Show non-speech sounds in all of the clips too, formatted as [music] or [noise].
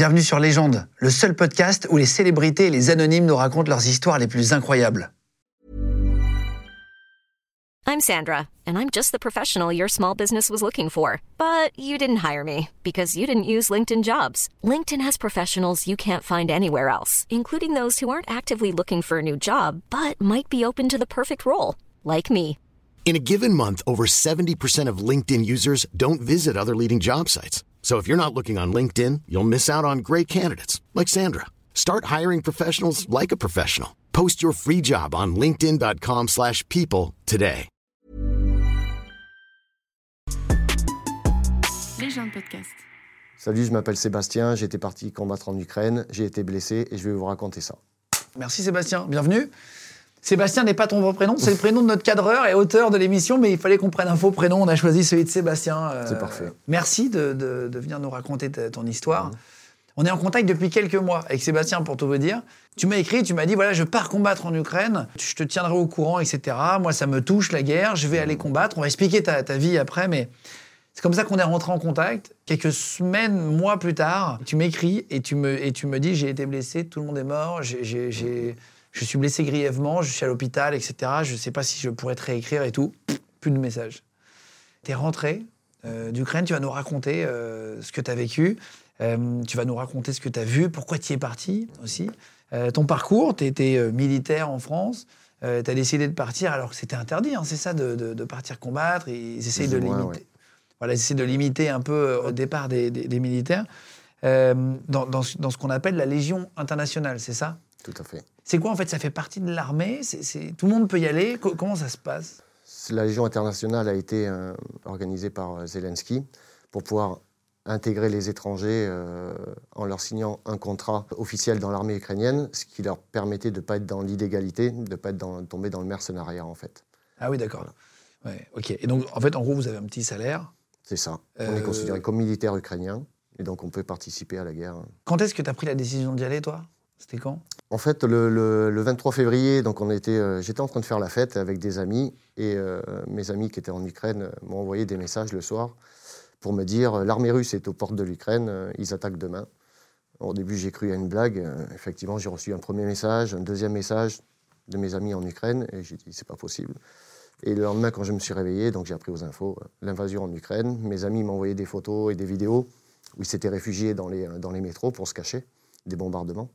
Bienvenue sur Légende, le seul podcast où les célébrités et les anonymes nous racontent leurs histoires les plus incroyables. I'm Sandra, and I'm just the professional your small business was looking for. But you didn't hire me because you didn't use LinkedIn jobs. LinkedIn has professionals you can't find anywhere else, including those who aren't actively looking for a new job but might be open to the perfect role, like me. In a given month, over 70% of LinkedIn users don't visit other leading job sites. So if you're not looking on LinkedIn, you'll miss out on great candidates like Sandra. Start hiring professionals like a professional. Post your free job on linkedin.com/people slash people today. Légende podcast. Salut, je m'appelle Sébastien, j'étais parti combattre en Ukraine, j'ai été blessé et je vais vous raconter ça. Merci Sébastien, bienvenue. Sébastien n'est pas ton vrai prénom, c'est le prénom de notre cadreur et auteur de l'émission, mais il fallait qu'on prenne un faux prénom. On a choisi celui de Sébastien. Euh, C'est parfait. Merci de, de- de venir nous raconter ta- ton histoire. On est en contact depuis quelques mois avec Sébastien, pour tout vous dire. Tu m'as écrit, tu m'as dit voilà, je pars combattre en Ukraine, je te tiendrai au courant, etc. Moi, ça me touche la guerre, je vais aller combattre. On va expliquer ta, ta vie après, mais c'est comme ça qu'on est rentré en contact. Quelques semaines, mois plus tard, tu m'écris et tu me, et tu me dis j'ai été blessé, tout le monde est mort, j'ai- je suis blessé grièvement, je suis à l'hôpital, etc. Je ne sais pas si je pourrais te réécrire et tout. Plus de messages. Tu es rentré euh, d'Ukraine, tu vas nous raconter euh, ce que tu as vécu, Euh, tu vas nous raconter ce que tu as vu, pourquoi tu y es parti aussi. Euh, ton parcours, tu étais militaire en France, tu as décidé de partir alors que c'était interdit, hein, c'est ça, de, de- de partir combattre. Ils essayent de limiter. ouais. Voilà, ils de limiter un peu au départ des, des- des militaires. Dans, dans ce- dans ce qu'on appelle la Légion internationale, c'est ça? Tout à fait. C'est quoi en fait Ça fait partie de l'armée? C'est- Tout le monde peut y aller? Co- Comment ça se passe? La Légion internationale a été euh, organisée par euh, Zelensky pour pouvoir intégrer les étrangers euh, en leur signant un contrat officiel dans l'armée ukrainienne, ce qui leur permettait de ne pas être dans l'illégalité, de ne pas être dans, tomber dans le mercenariat en fait. Ah oui, d'accord. Ouais, ok. Et donc, en fait, en gros, vous avez un petit salaire. C'est ça. On Euh, est considéré comme militaire ukrainien et donc on peut participer à la guerre. Quand est-ce que tu as pris la décision d'y aller, toi? C'était quand? En fait, le, le- le 23 février, donc on était, euh, j'étais en train de faire la fête avec des amis et euh, mes amis qui étaient en Ukraine euh, m'ont envoyé des messages le soir pour me dire l'armée russe est aux portes de l'Ukraine, ils attaquent demain. Au début, j'ai cru à une blague. effectivement, j'ai reçu un premier message, un deuxième message de mes amis en Ukraine et j'ai dit c'est pas possible. Et le lendemain, quand je me suis réveillé, donc j'ai appris aux infos l'invasion en Ukraine. Mes amis m'ont envoyé des photos et des vidéos où ils s'étaient réfugiés dans les, dans les métros pour se cacher des bombardements.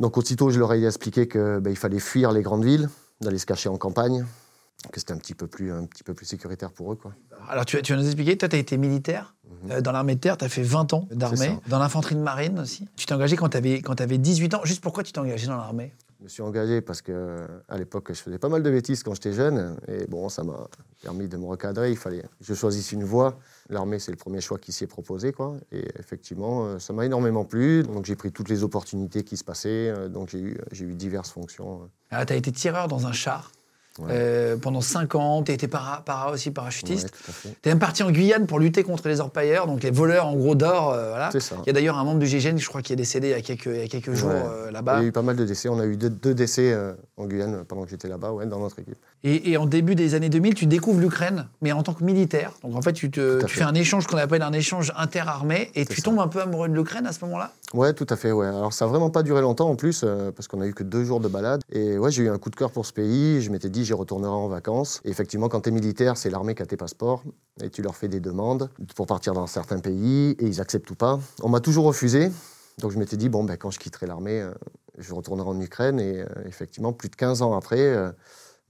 Donc aussitôt, je leur ai expliqué qu'il fallait fuir les grandes villes, d'aller se cacher en campagne, que c'était un petit peu plus, un petit peu plus sécuritaire pour eux. Quoi. Alors, tu, tu vas nous expliquer, toi, tu as été militaire euh, dans l'armée de terre, tu as fait 20 ans d'armée, dans l'infanterie de marine aussi. Tu t'es engagé quand tu avais, quand avais 18 ans. Juste pourquoi tu t'es engagé dans l'armée? Je me suis engagé parce que à l'époque, je faisais pas mal de bêtises quand j'étais jeune. Et bon, ça m'a permis de me recadrer. Il fallait que je choisisse une voie. L'armée, c'est le premier choix qui s'y est proposé. Quoi. Et effectivement, euh, ça m'a énormément plu. Donc j'ai pris toutes les opportunités qui se passaient. Euh, Donc j'ai eu, eu diverses fonctions. ah, Tu as été tireur dans un char? Ouais. euh, pendant 5 ans. Tu été para, para aussi, parachutiste. Ouais. Tu es même parti en Guyane pour lutter contre les orpailleurs, donc les voleurs en gros d'or. euh, voilà. Il y a d'ailleurs un membre du GIGN, je crois, qui est décédé il y a quelques, il y a quelques jours Ouais. euh, Il là-bas. y a eu pas mal de décès. On a eu deux, deux décès en Guyane pendant que j'étais là-bas, ouais, dans notre équipe. Et, et en début des années 2000, tu découvres l'Ukraine, mais en tant que militaire. Donc en fait, tu, te, Tout à tu fait. fais un échange qu'on appelle un échange interarmé, et tu ça. tombes un peu amoureux de l'Ukraine à ce moment-là? Ouais, tout à fait. Ouais. Alors ça a vraiment pas duré longtemps en plus, parce qu'on a eu que deux jours de balade. Et ouais, j'ai eu un coup de cœur pour ce pays. Je m'étais dit, j'y retournerai en vacances. Effectivement, quand tu es militaire, c'est l'armée qui a tes passeports. Et tu leur fais des demandes pour partir dans certains pays. Et ils acceptent ou pas. On m'a toujours refusé. Donc je m'étais dit, bon, ben, quand je quitterai l'armée, euh, je retournerai en Ukraine. Et euh, effectivement, plus de 15 ans après, euh,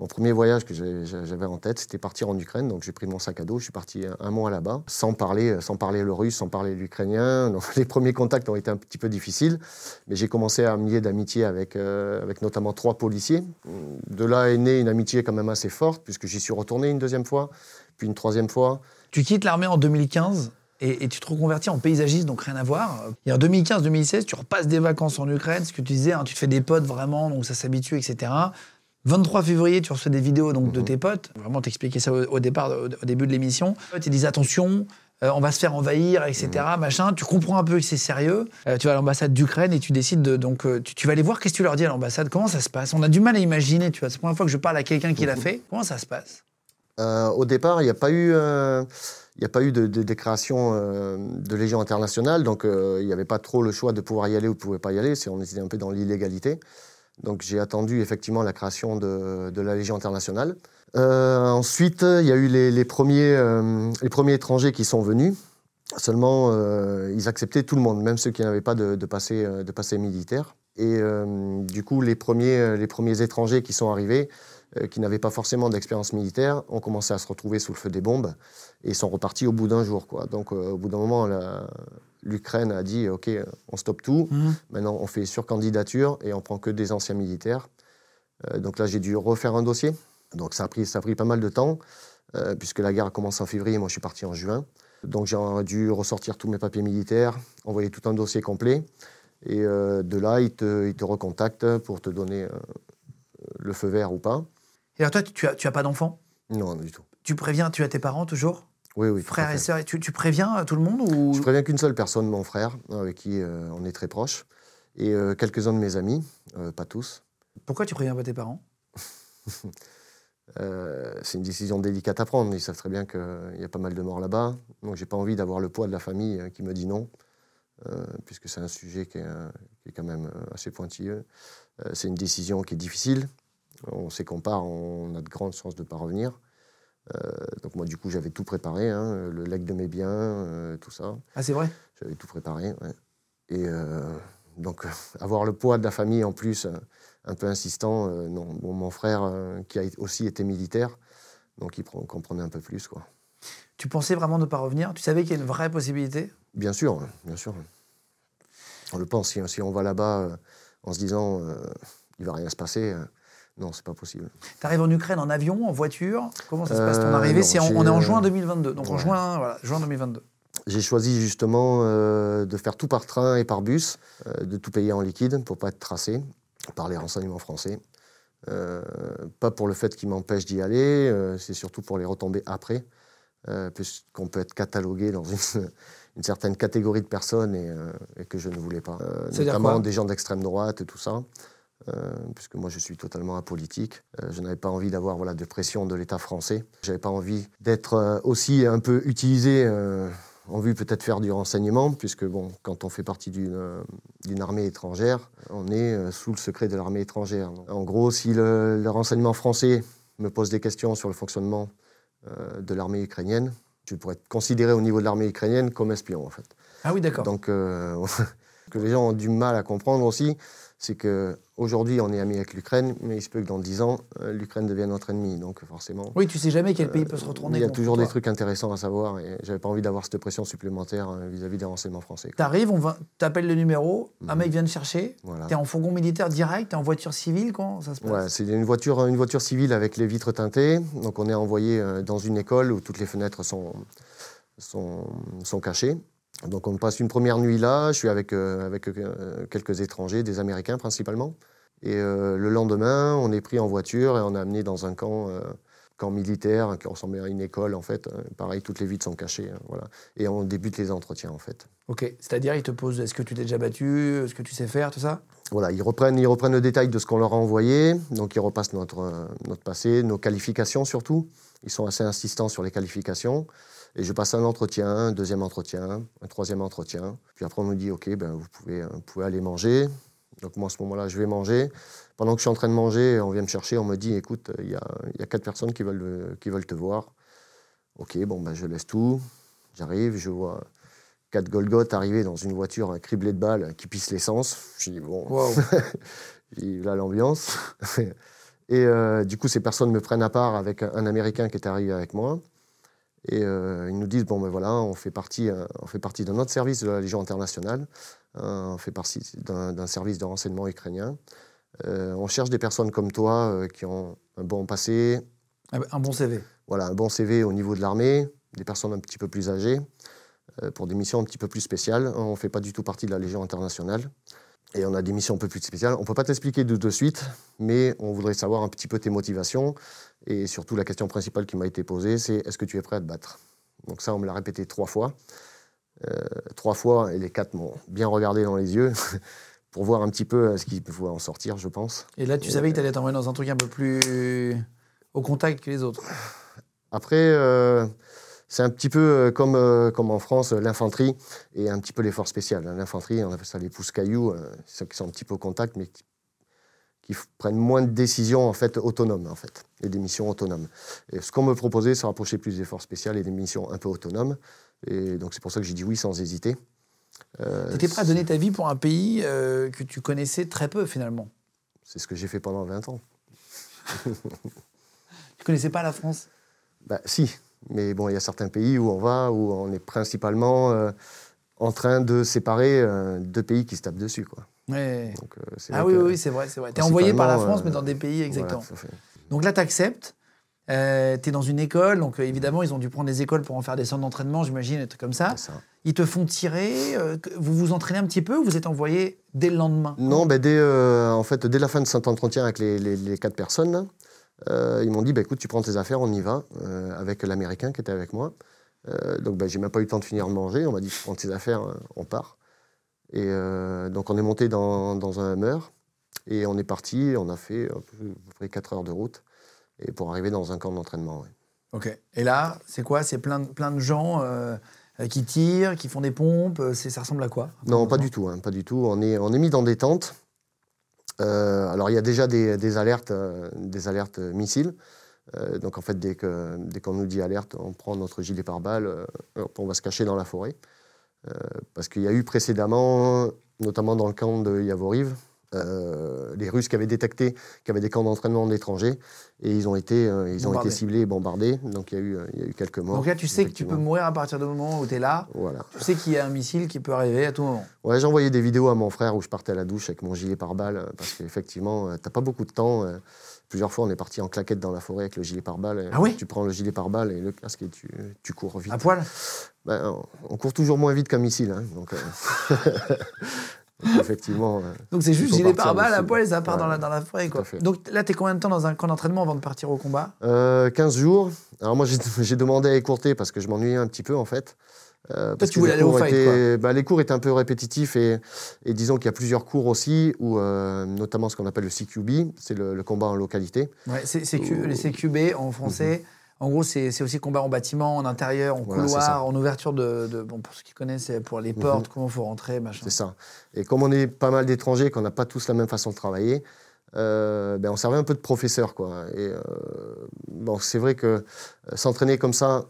mon premier voyage que j'avais en tête, c'était partir en Ukraine. Donc j'ai pris mon sac à dos, je suis parti un- mois là-bas, sans parler, euh, sans parler le russe, sans parler l'ukrainien. [laughs] Les premiers contacts ont été un petit peu difficiles, mais j'ai commencé à me lier d'amitié avec, euh, avec notamment trois policiers. De là est née une amitié quand même assez forte, puisque j'y suis retourné une deuxième fois, puis une troisième fois. Tu quittes l'armée en 2015 et, et tu te reconvertis en paysagiste, donc rien à voir. Et en 2015-2016, tu repasses des vacances en Ukraine, ce que tu disais, hein, tu te fais des potes vraiment, donc ça s'habitue, etc. 23 février, tu reçois des vidéos donc, de Mhm. tes potes. Vraiment, t'expliquais ça au, au départ, au, au début de l'émission. Tu dis attention, euh, on va se faire envahir, etc. Mhm. Machin. Tu comprends un peu que c'est sérieux. Euh, tu vas à l'ambassade d'Ukraine et tu décides de. Donc, euh, tu, tu vas aller voir qu'est-ce que tu leur dis à l'ambassade? Comment ça se passe? On a du mal à imaginer, tu vois. C'est la première fois que je parle à quelqu'un qui l'a Mhm. fait. Comment ça se passe? Au départ, il n'y a pas eu. Il n'y a pas eu de, de, de création de Légion internationale, donc il n'y avait pas trop le choix de pouvoir y aller ou de pouvoir pas y aller. On était un peu dans l'illégalité. Donc j'ai attendu effectivement la création de, la Légion internationale. Euh, ensuite, il y a eu les, premiers, euh, les premiers étrangers qui sont venus. Seulement, euh, ils acceptaient tout le monde, même ceux qui n'avaient pas de, passé, militaire. Et du coup, les premiers, les premiers étrangers qui sont arrivés, qui n'avaient pas forcément d'expérience militaire, ont commencé à se retrouver sous le feu des bombes et sont repartis au bout d'un jour. Donc, au bout d'un moment, l'Ukraine a dit OK, on stoppe tout. Mmh. Maintenant, on fait sur candidature et on prend que des anciens militaires. Euh, donc là, j'ai dû refaire un dossier. Donc, ça a pris, ça a pris pas mal de temps, euh, puisque la guerre a commencé en février. Moi, je suis parti en juin. Donc, j'ai dû ressortir tous mes papiers militaires, envoyer tout un dossier complet. Et euh, de là, ils te, ils te, recontactent pour te donner le feu vert ou pas. Et alors, toi, tu n'as tu as pas d'enfant? Non, du tout. Tu préviens, tu as tes parents toujours? Oui, oui. Frères et sœurs, tu, tu, préviens tout le monde ou... Je préviens qu'une seule personne, mon frère, avec qui euh, on est très proche, et euh, quelques-uns de mes amis, euh, pas tous. Pourquoi tu préviens pas tes parents? [laughs] C'est une décision délicate à prendre. Ils savent très bien qu'il y a pas mal de morts là-bas, donc j'ai pas envie d'avoir le poids de la famille qui me dit non, puisque c'est un sujet qui est, qui est, quand même assez pointilleux. c'est une décision qui est difficile. On sait qu'on part, on a de grandes chances de ne pas revenir. Euh, donc moi, du coup, j'avais tout préparé, hein, le legs de mes biens, euh, tout ça. Ah, c'est vrai? J'avais tout préparé, ouais. Et euh, donc, avoir le poids de la famille en plus, un peu insistant, non. Bon, mon frère, qui a aussi été militaire, donc il comprenait un peu plus, quoi. Tu pensais vraiment ne pas revenir? Tu savais qu'il y a une vraie possibilité? Bien sûr, bien sûr. On le pense, si, si on va là-bas en se disant, il va rien se passer non, c'est pas possible. Tu arrives en Ukraine en avion, en voiture Comment ça se passe ton arrivée? Euh, On est en juin 2022, donc ouais. en juin, voilà, juin 2022. J'ai choisi justement euh, de faire tout par train et par bus, euh, de tout payer en liquide pour pas être tracé par les renseignements français. Euh, pas pour le fait qu'ils m'empêchent d'y aller, euh, c'est surtout pour les retomber après, euh, puisqu'on peut être catalogué dans une, [laughs] une, certaine catégorie de personnes et, et, que je ne voulais pas. notamment des gens d'extrême droite et tout ça. Euh, puisque moi je suis totalement apolitique. Euh, je n'avais pas envie d'avoir voilà, de pression de l'État français. Je n'avais pas envie d'être euh, aussi un peu utilisé en vue peut-être faire du renseignement, puisque bon, quand on fait partie d'une armée étrangère, on est sous le secret de l'armée étrangère. En gros, si le, le, renseignement français me pose des questions sur le fonctionnement de l'armée ukrainienne, je pourrais être considéré au niveau de l'armée ukrainienne comme espion en fait. Ah oui, d'accord. Donc, [laughs] que les gens ont du mal à comprendre aussi, c'est qu'aujourd'hui, on est amis avec l'Ukraine, mais il se peut que dans 10 ans, euh, l'Ukraine devienne notre ennemi. Donc forcément. Oui, tu sais jamais quel pays peut se retourner. Il y a toujours des trucs intéressants à savoir et j'avais pas envie d'avoir cette pression supplémentaire euh, vis-à-vis -vis des renseignements français. Tu arrives, on t'appelles le numéro, un mec vient te chercher, voilà. tu es en fourgon militaire direct, tu es en voiture civile, comment ça se passe? Ouais, c'est une voiture, une voiture civile avec les vitres teintées. Donc on est envoyé euh, dans une école où toutes les fenêtres sont, sont, sont cachées. Donc on passe une première nuit là, je suis avec, euh, avec euh, quelques étrangers, des Américains principalement. Et euh, le lendemain, on est pris en voiture et on est amené dans un camp, camp militaire qui ressemble à une école en fait. Pareil, toutes les vitres sont cachées. Hein, voilà. Et on débute les entretiens en fait. Ok, c'est-à-dire ils te posent est-ce que tu t'es déjà battu, ce que tu sais faire, tout ça? Voilà, ils reprennent, ils reprennent le détail de ce qu'on leur a envoyé. Donc ils repassent notre, notre passé, nos qualifications surtout. Ils sont assez insistants sur les qualifications. Et je passe un entretien, un deuxième entretien, un troisième entretien. Puis après, on nous dit, OK, ben, vous, pouvez, vous pouvez aller manger. Donc moi, à ce moment-là, je vais manger. Pendant que je suis en train de manger, on vient me chercher, on me dit, écoute, il y a, y a, quatre personnes qui veulent, qui veulent te voir. OK, bon, ben, je laisse tout. J'arrive, je vois quatre Golgoth arriver dans une voiture criblée de balles qui pisse l'essence. Je dis, bon, wow. [laughs] là, l'ambiance. [laughs] Et euh, du coup, ces personnes me prennent à part avec un, un Américain qui est arrivé avec moi. Et euh, ils nous disent bon ben voilà, on fait partie, euh, on fait partie d'un autre service de la Légion internationale, euh, on fait partie d'un service de renseignement ukrainien. Euh, on cherche des personnes comme toi euh, qui ont un bon passé, un bon CV. Voilà, un bon CV au niveau de l'armée, des personnes un petit peu plus âgées pour des missions un petit peu plus spéciales. On fait pas du tout partie de la Légion internationale. Et on a des missions un peu plus spéciales. On ne peut pas t'expliquer de, de suite, mais on voudrait savoir un petit peu tes motivations. Et surtout, la question principale qui m'a été posée, c'est est-ce que tu es prêt à te battre? Donc ça, on me l'a répété trois fois. Euh, trois fois, et les quatre m'ont bien regardé dans les yeux [laughs] pour voir un petit peu ce qui pouvait en sortir, je pense. Et là, tu et savais que tu allais t'envoyer dans un truc un peu plus au contact que les autres Après, euh, C'est un petit peu euh, comme, euh, comme en France, euh, l'infanterie et un petit peu les forces spéciales. L'infanterie, on appelle ça les pouces-cailloux, euh, ceux qui sont un petit peu au contact, mais qui, prennent moins de décisions en fait, autonomes, en fait, et des missions autonomes. Et ce qu'on me proposait, c'est rapprocher plus des forces spéciales et des missions un peu autonomes. Et donc c'est pour ça que j'ai dit oui sans hésiter. Euh, Tu étais prêt à donner ta vie pour un pays que tu connaissais très peu finalement? C'est ce que j'ai fait pendant 20 ans. [laughs] Tu connaissais pas la France? Bah, si, mais bon, il y a certains pays où on va, où on est principalement euh, en train de séparer euh, deux pays qui se tapent dessus. Quoi. Ouais. Donc, euh, Ah oui, que- oui, c'est vrai, c'est vrai. T'es envoyé par la France, mais dans des pays exactement. Voilà. Donc là, tu acceptes. tu es dans une école, donc évidemment, ils ont dû prendre des écoles pour en faire des centres d'entraînement, j'imagine, des trucs comme ça. Ils te font tirer. vous vous entraînez un petit peu ou vous êtes envoyé dès le lendemain? Non, ben, dès, en fait, dès la fin de cet entretien avec les, les- les quatre personnes, là, euh, ils m'ont dit bah, écoute, tu prends tes affaires, on y va, euh, avec l'Américain qui était avec moi. Euh, donc, ben, j'ai même pas eu le temps de finir de manger. On m'a dit tu prends tes affaires, on part. Et donc, on est monté dans, dans un Hummer et on est parti. On a fait à peu près 4 heures de route et pour arriver dans un camp d'entraînement. ouais. Ok. Et là, c'est quoi? C'est plein, de- plein de gens qui tirent, qui font des pompes. Ça ressemble à quoi? Non, pas du tout, hein, pas du tout. On est, on est mis dans des tentes. Euh, alors, il y a déjà des, alertes, euh, des alertes missiles. Euh, donc, en fait, dès qu'on nous dit alerte, on prend notre gilet pare-balles, on va se cacher dans la forêt. Parce qu'il y a eu précédemment, notamment dans le camp de Yavoriv, euh, les Russes qui avaient détecté qu'il y avait des camps d'entraînement d'étrangers et ils ont été, euh, ils ont été ciblés et bombardés. Donc, il y a eu, euh, il y a eu quelques morts. Donc là, tu sais que tu peux mourir à partir du moment où tu es là. Voilà. Tu sais qu'il y a un missile qui peut arriver à tout moment. Ouais, j'ai envoyé des vidéos à mon frère où je partais à la douche avec mon gilet pare-balles euh, parce qu'effectivement, t'as pas beaucoup de temps. Plusieurs fois, on est parti en claquette dans la forêt avec le gilet pare-balles. Ah oui Tu prends le gilet pare-balles et le casque et tu, tu cours vite. À poil? Ben, on- on court toujours moins vite qu'un missile. hein, donc, [laughs] donc, effectivement. euh, Donc c'est juste gilet pare-balles à poil et ça part Ouais, dans, la, dans la forêt. Quoi. Donc là, tu es combien de temps dans un camp d'entraînement avant de partir au combat? Euh, 15 jours. Alors moi, [laughs] j'ai demandé à écourter parce que je m'ennuyais un petit peu en fait. Euh, parce tu voulais aller au fight, étaient- bah, les cours étaient un peu répétitifs et, et disons qu'il y a plusieurs cours aussi, où, euh, notamment ce qu'on appelle le CQB, c'est le, le combat en localité. Ouais, c'est, les CQB en français. En gros, c'est, aussi combat en bâtiment, en intérieur, en Mhm. Voilà, couloir, en ouverture de, de- Bon, pour ceux qui connaissent, c'est pour les portes, comment il faut rentrer, machin. C'est ça. Et comme on est pas mal d'étrangers, qu'on n'a pas tous la même façon de travailler, euh, ben on servait un peu de professeur. Quoi. Et euh, bon, c'est vrai que euh, s'entraîner comme ça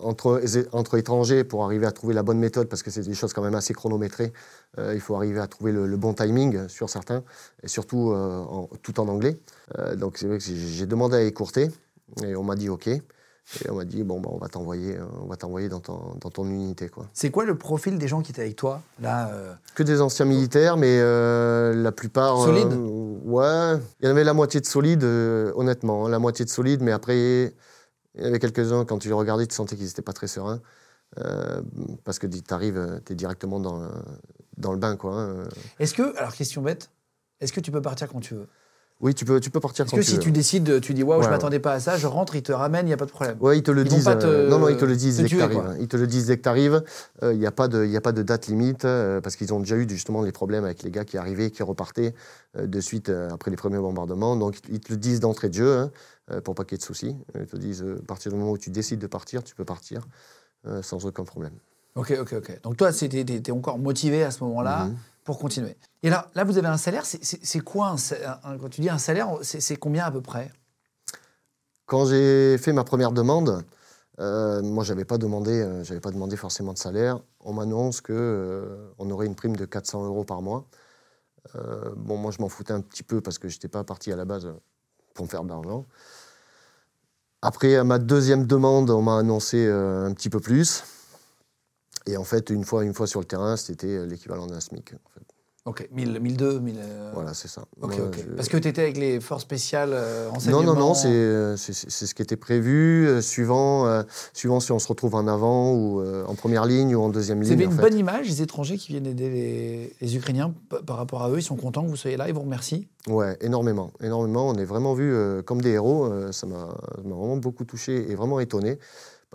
entre, entre étrangers pour arriver à trouver la bonne méthode, parce que c'est des choses quand même assez chronométrées, euh, il faut arriver à trouver le, le bon timing sur certains, et surtout en- tout en anglais. Donc c'est vrai que j'ai demandé à écourter, et on m'a dit OK. Et on m'a dit, bon, ben, on va t'envoyer euh, on va t'envoyer dans ton, dans ton unité. Quoi. C'est quoi le profil des gens qui étaient avec toi Là, euh, Que des anciens militaires, mais euh, la plupart. Solides euh, Ouais. Il y en avait la moitié de solides, honnêtement. hein, la moitié de solides, mais après, il y avait quelques-uns, quand tu les regardais, tu sentais qu'ils n'étaient pas très sereins. parce que tu arrives, tu es directement dans, le- dans le bain, quoi. hein. Est-ce que, alors question bête, est-ce que tu peux partir quand tu veux? Oui, tu peux, tu peux partir quand que tu si veux. tu décides, tu dis waouh, je m'attendais pas à ça, je rentre, ils te ramènent, il n'y a pas de problème. Ouais, ils te le Ils disent. te- euh, non, non, ils te le disent te dès que tu quoi. Ils te le disent dès que tu arrives. Il n'y a, pas de- y a pas de date limite euh, parce qu'ils ont déjà eu justement les problèmes avec les gars qui arrivaient, qui repartaient euh, de suite euh, après les premiers bombardements. Donc, ils te le disent d'entrée de jeu hein, euh, pour pas qu'il y ait de soucis. Ils te disent euh, à partir du moment où tu décides de partir, tu peux partir euh, sans aucun problème. Ok, ok, ok. Donc toi, tu es, encore motivé à ce moment-là Mhm. Pour continuer. Et là, là, vous avez un salaire, c'est- quoi un, Quand tu dis un salaire, c'est combien à peu près? Quand j'ai fait ma première demande, euh, moi, j'avais pas demandé, euh, pas demandé forcément de salaire. On m'annonce que euh, aurait une prime de 400 euros par mois. Bon, moi, je m'en foutais un petit peu parce que j'étais pas parti à la base pour me faire de l'argent. Après, à ma deuxième demande, on m'a annoncé un petit peu plus. Et en fait, une fois, une fois sur le terrain, c'était l'équivalent d'un SMIC. en fait. Ok, 1000, 1002, 1000. euh, Voilà, c'est ça. Ok, Moi, je- Parce que tu étais avec les forces spéciales euh, Non, non, non, c'est euh, c'est- c'est ce qui était prévu, euh, suivant, euh, suivant si on se retrouve en avant ou euh, en première ligne ou en deuxième ligne. en une fait. bonne image des étrangers qui viennent aider les, les Ukrainiens par rapport à eux. Ils sont contents que vous soyez là, ils vous remercient. Ouais, énormément, énormément. On est vraiment vus euh, comme des héros. euh, ça m'a vraiment beaucoup touché et vraiment étonné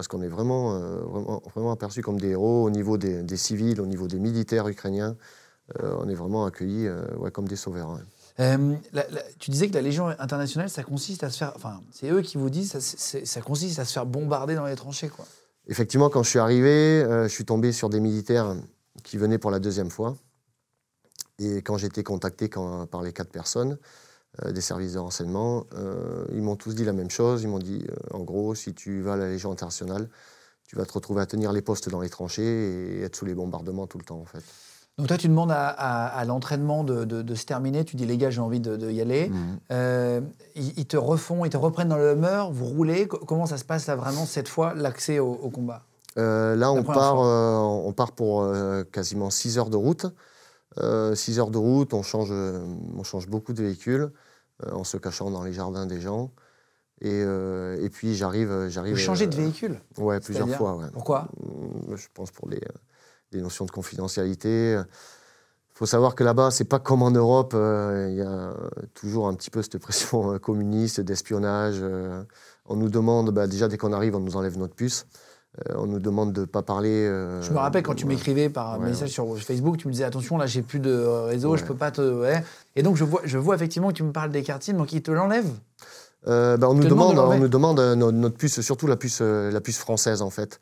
parce qu'on est vraiment, euh, vraiment, vraiment aperçus comme des héros au niveau des, des civils, au niveau des militaires ukrainiens. Euh, on est vraiment accueillis euh, ouais, comme des sauveurs. ouais. Euh, la- la- tu disais que la Légion internationale, ça consiste à se faire. Enfin, c'est eux qui vous disent, ça, ça consiste à se faire bombarder dans les tranchées, quoi. Effectivement, quand je suis arrivé, je suis tombé sur des militaires qui venaient pour la deuxième fois. Et quand j'ai été contacté par les quatre personnes des services de renseignement, ils m'ont tous dit la même chose. Ils m'ont dit, en gros, si tu vas à la Légion internationale, tu vas te retrouver à tenir les postes dans les tranchées et être sous les bombardements tout le temps, en fait. Donc toi, tu demandes à, l'entraînement de, se terminer, tu dis les gars, j'ai envie de, y aller. Mhm. Euh, ils, te refont, ils te reprennent dans le humeur, vous roulez. Comment ça se passe là vraiment cette fois, l'accès au, combat? Euh, Là, on part, euh, on part pour quasiment 6 heures de route. 6 heures de route, on change, on change beaucoup de véhicules en se cachant dans les jardins des gens. Euh, et, puis j'arrive. j'arrive Vous changez de euh, véhicule Ouais, plusieurs fois. Pourquoi? Je pense pour des, des notions de confidentialité. Il faut savoir que là-bas, c'est pas comme en Europe. Euh, il y a toujours un petit peu cette pression communiste, d'espionnage. on nous demande, bah, déjà dès qu'on arrive, on nous enlève notre puce. On nous demande de ne pas parler. je me rappelle quand tu m'écrivais par message sur Facebook, tu me disais attention, là j'ai plus de réseau, je peux pas te. Et donc je vois, je vois effectivement que tu me parles des quartiers, donc ils te l'enlèvent euh, bah, on, nous demande, on nous demande euh, notre, puce, surtout la puce, euh, la puce française en fait,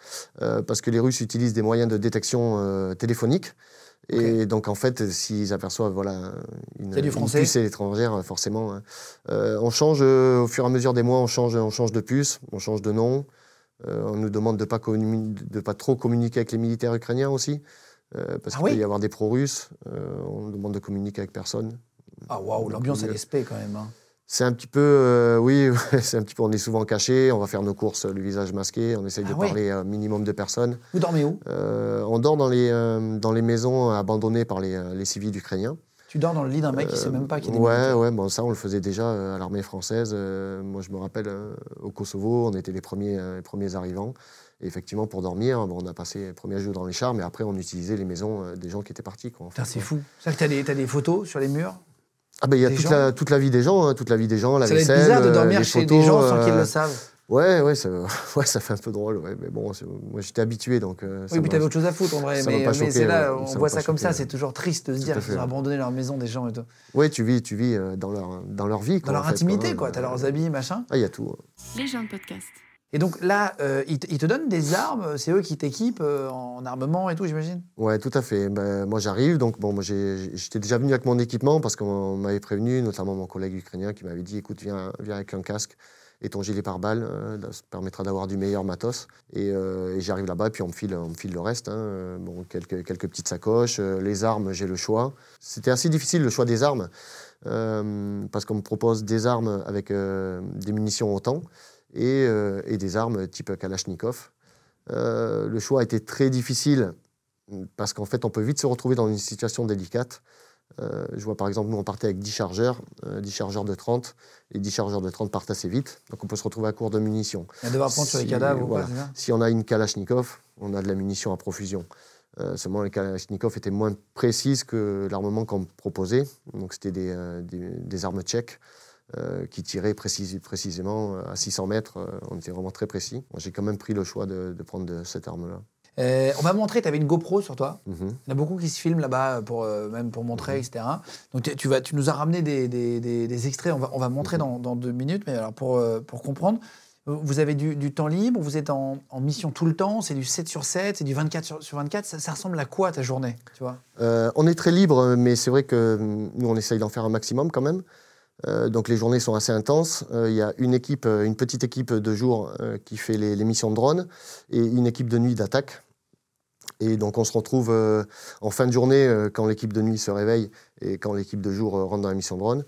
parce que les Russes utilisent des moyens de détection téléphonique. Et donc, en fait, s'ils aperçoivent voilà, une, puce étrangère, forcément, hein. on change au fur et à mesure des mois, on change, on change de puce, on change de nom. On nous demande de ne pas, pas trop communiquer avec les militaires ukrainiens aussi, parce ah qu'il peut y avoir des pro-russes. on nous demande de communiquer avec personne. Ah waouh, l'ambiance elle est spé quand même. Hein. C'est un petit peu, euh, oui, [laughs] c'est un petit peu, on est souvent caché, on va faire nos courses le visage masqué, on essaye de ah parler à un minimum de personnes. Vous dormez où? Euh, On dort dans les, euh, dans les maisons abandonnées par les, les civils ukrainiens. Tu dors dans le lit d'un mec qui ne sait même pas qu'il est Ouais, ouais, bon, ça on le faisait déjà à l'armée française. moi je me rappelle au Kosovo, on était les premiers, les premiers arrivants. Et effectivement, pour dormir, on a passé les premiers jours dans les chars, mais après on utilisait les maisons des gens qui étaient partis. C'est fou. C'est que tu as, as, des photos sur les murs ah ben il y a toute la, toute la, vie des gens, hein, toute la vie des gens, la vaisselle, Ça bizarre de dormir chez des gens sans qu'ils le euh, savent. Ouais, ouais, ça, [laughs] ouais, ça fait un peu drôle. Ouais, mais bon, moi j'étais habitué donc. Euh, oui, puis t'avais autre chose à foutre en vrai. Mais, mais c'est là, on voit ça comme ça, c'est toujours triste de se dire qu'ils ont abandonné leur maison des gens et tout. Oui, tu vis, tu vis euh, dans leur, dans leur vie. Quoi, dans leur intimité, quoi. T'as leurs habits, machin. Ah, il y a tout. Les gens de podcast. Et donc là, euh, ils, te, donnent des armes, c'est eux qui t'équipent euh, en armement et tout, j'imagine? Ouais, tout à fait. Ben, moi, j'arrive, donc bon, moi, j'étais déjà venu avec mon équipement parce qu'on m'avait prévenu, notamment mon collègue ukrainien qui m'avait dit écoute, viens, viens avec un casque et ton gilet pare-balles, euh, ça permettra d'avoir du meilleur matos. Et, j'arrive là-bas, et puis on me file, on me file le reste. Hein. bon, quelques, petites sacoches, les armes, j'ai le choix. C'était assez difficile le choix des armes parce qu'on me propose des armes avec des munitions au temps euh, et, des armes type Kalachnikov. Euh, le choix a été très difficile parce qu'en fait, on peut vite se retrouver dans une situation délicate. Euh, je vois par exemple, nous, on partait avec 10 chargeurs, 10 chargeurs de 30. Les 10 chargeurs de 30 partent assez vite, donc on peut se retrouver à court de munitions. Il y a devoir prendre sur les cadavres ou Si on a une Kalachnikov, on a de la munition à profusion. seulement, les Kalachnikov étaient moins précises que l'armement qu'on proposait. Donc, c'était des, des, armes tchèques. Euh, qui tirait précisément à 600 mètres. Euh, on était vraiment très précis. J'ai quand même pris le choix de, prendre cette arme-là. Euh, on va montrer, tu avais une GoPro sur toi. Mhm. Il y en a beaucoup qui se filment là-bas, pour, même pour montrer, mhm. etc. Donc tu, vas, tu nous as ramené des, des, extraits, on va, on va montrer mhm. dans, deux minutes, mais alors pour, pour comprendre, vous avez du, temps libre, vous êtes en, mission tout le temps, c'est du 7 sur 7, c'est du 24 sur, sur 24. Ça, ça, ressemble à quoi ta journée tu vois? On est très libre, mais c'est vrai que nous, on essaye d'en faire un maximum quand même. Euh, donc les journées sont assez intenses. Euh, il y a une équipe, euh, une petite équipe de jour qui fait les, missions de drone et une équipe de nuit d'attaque. Et donc on se retrouve en fin de journée quand l'équipe de nuit se réveille et quand l'équipe de jour rentre dans la mission de drone.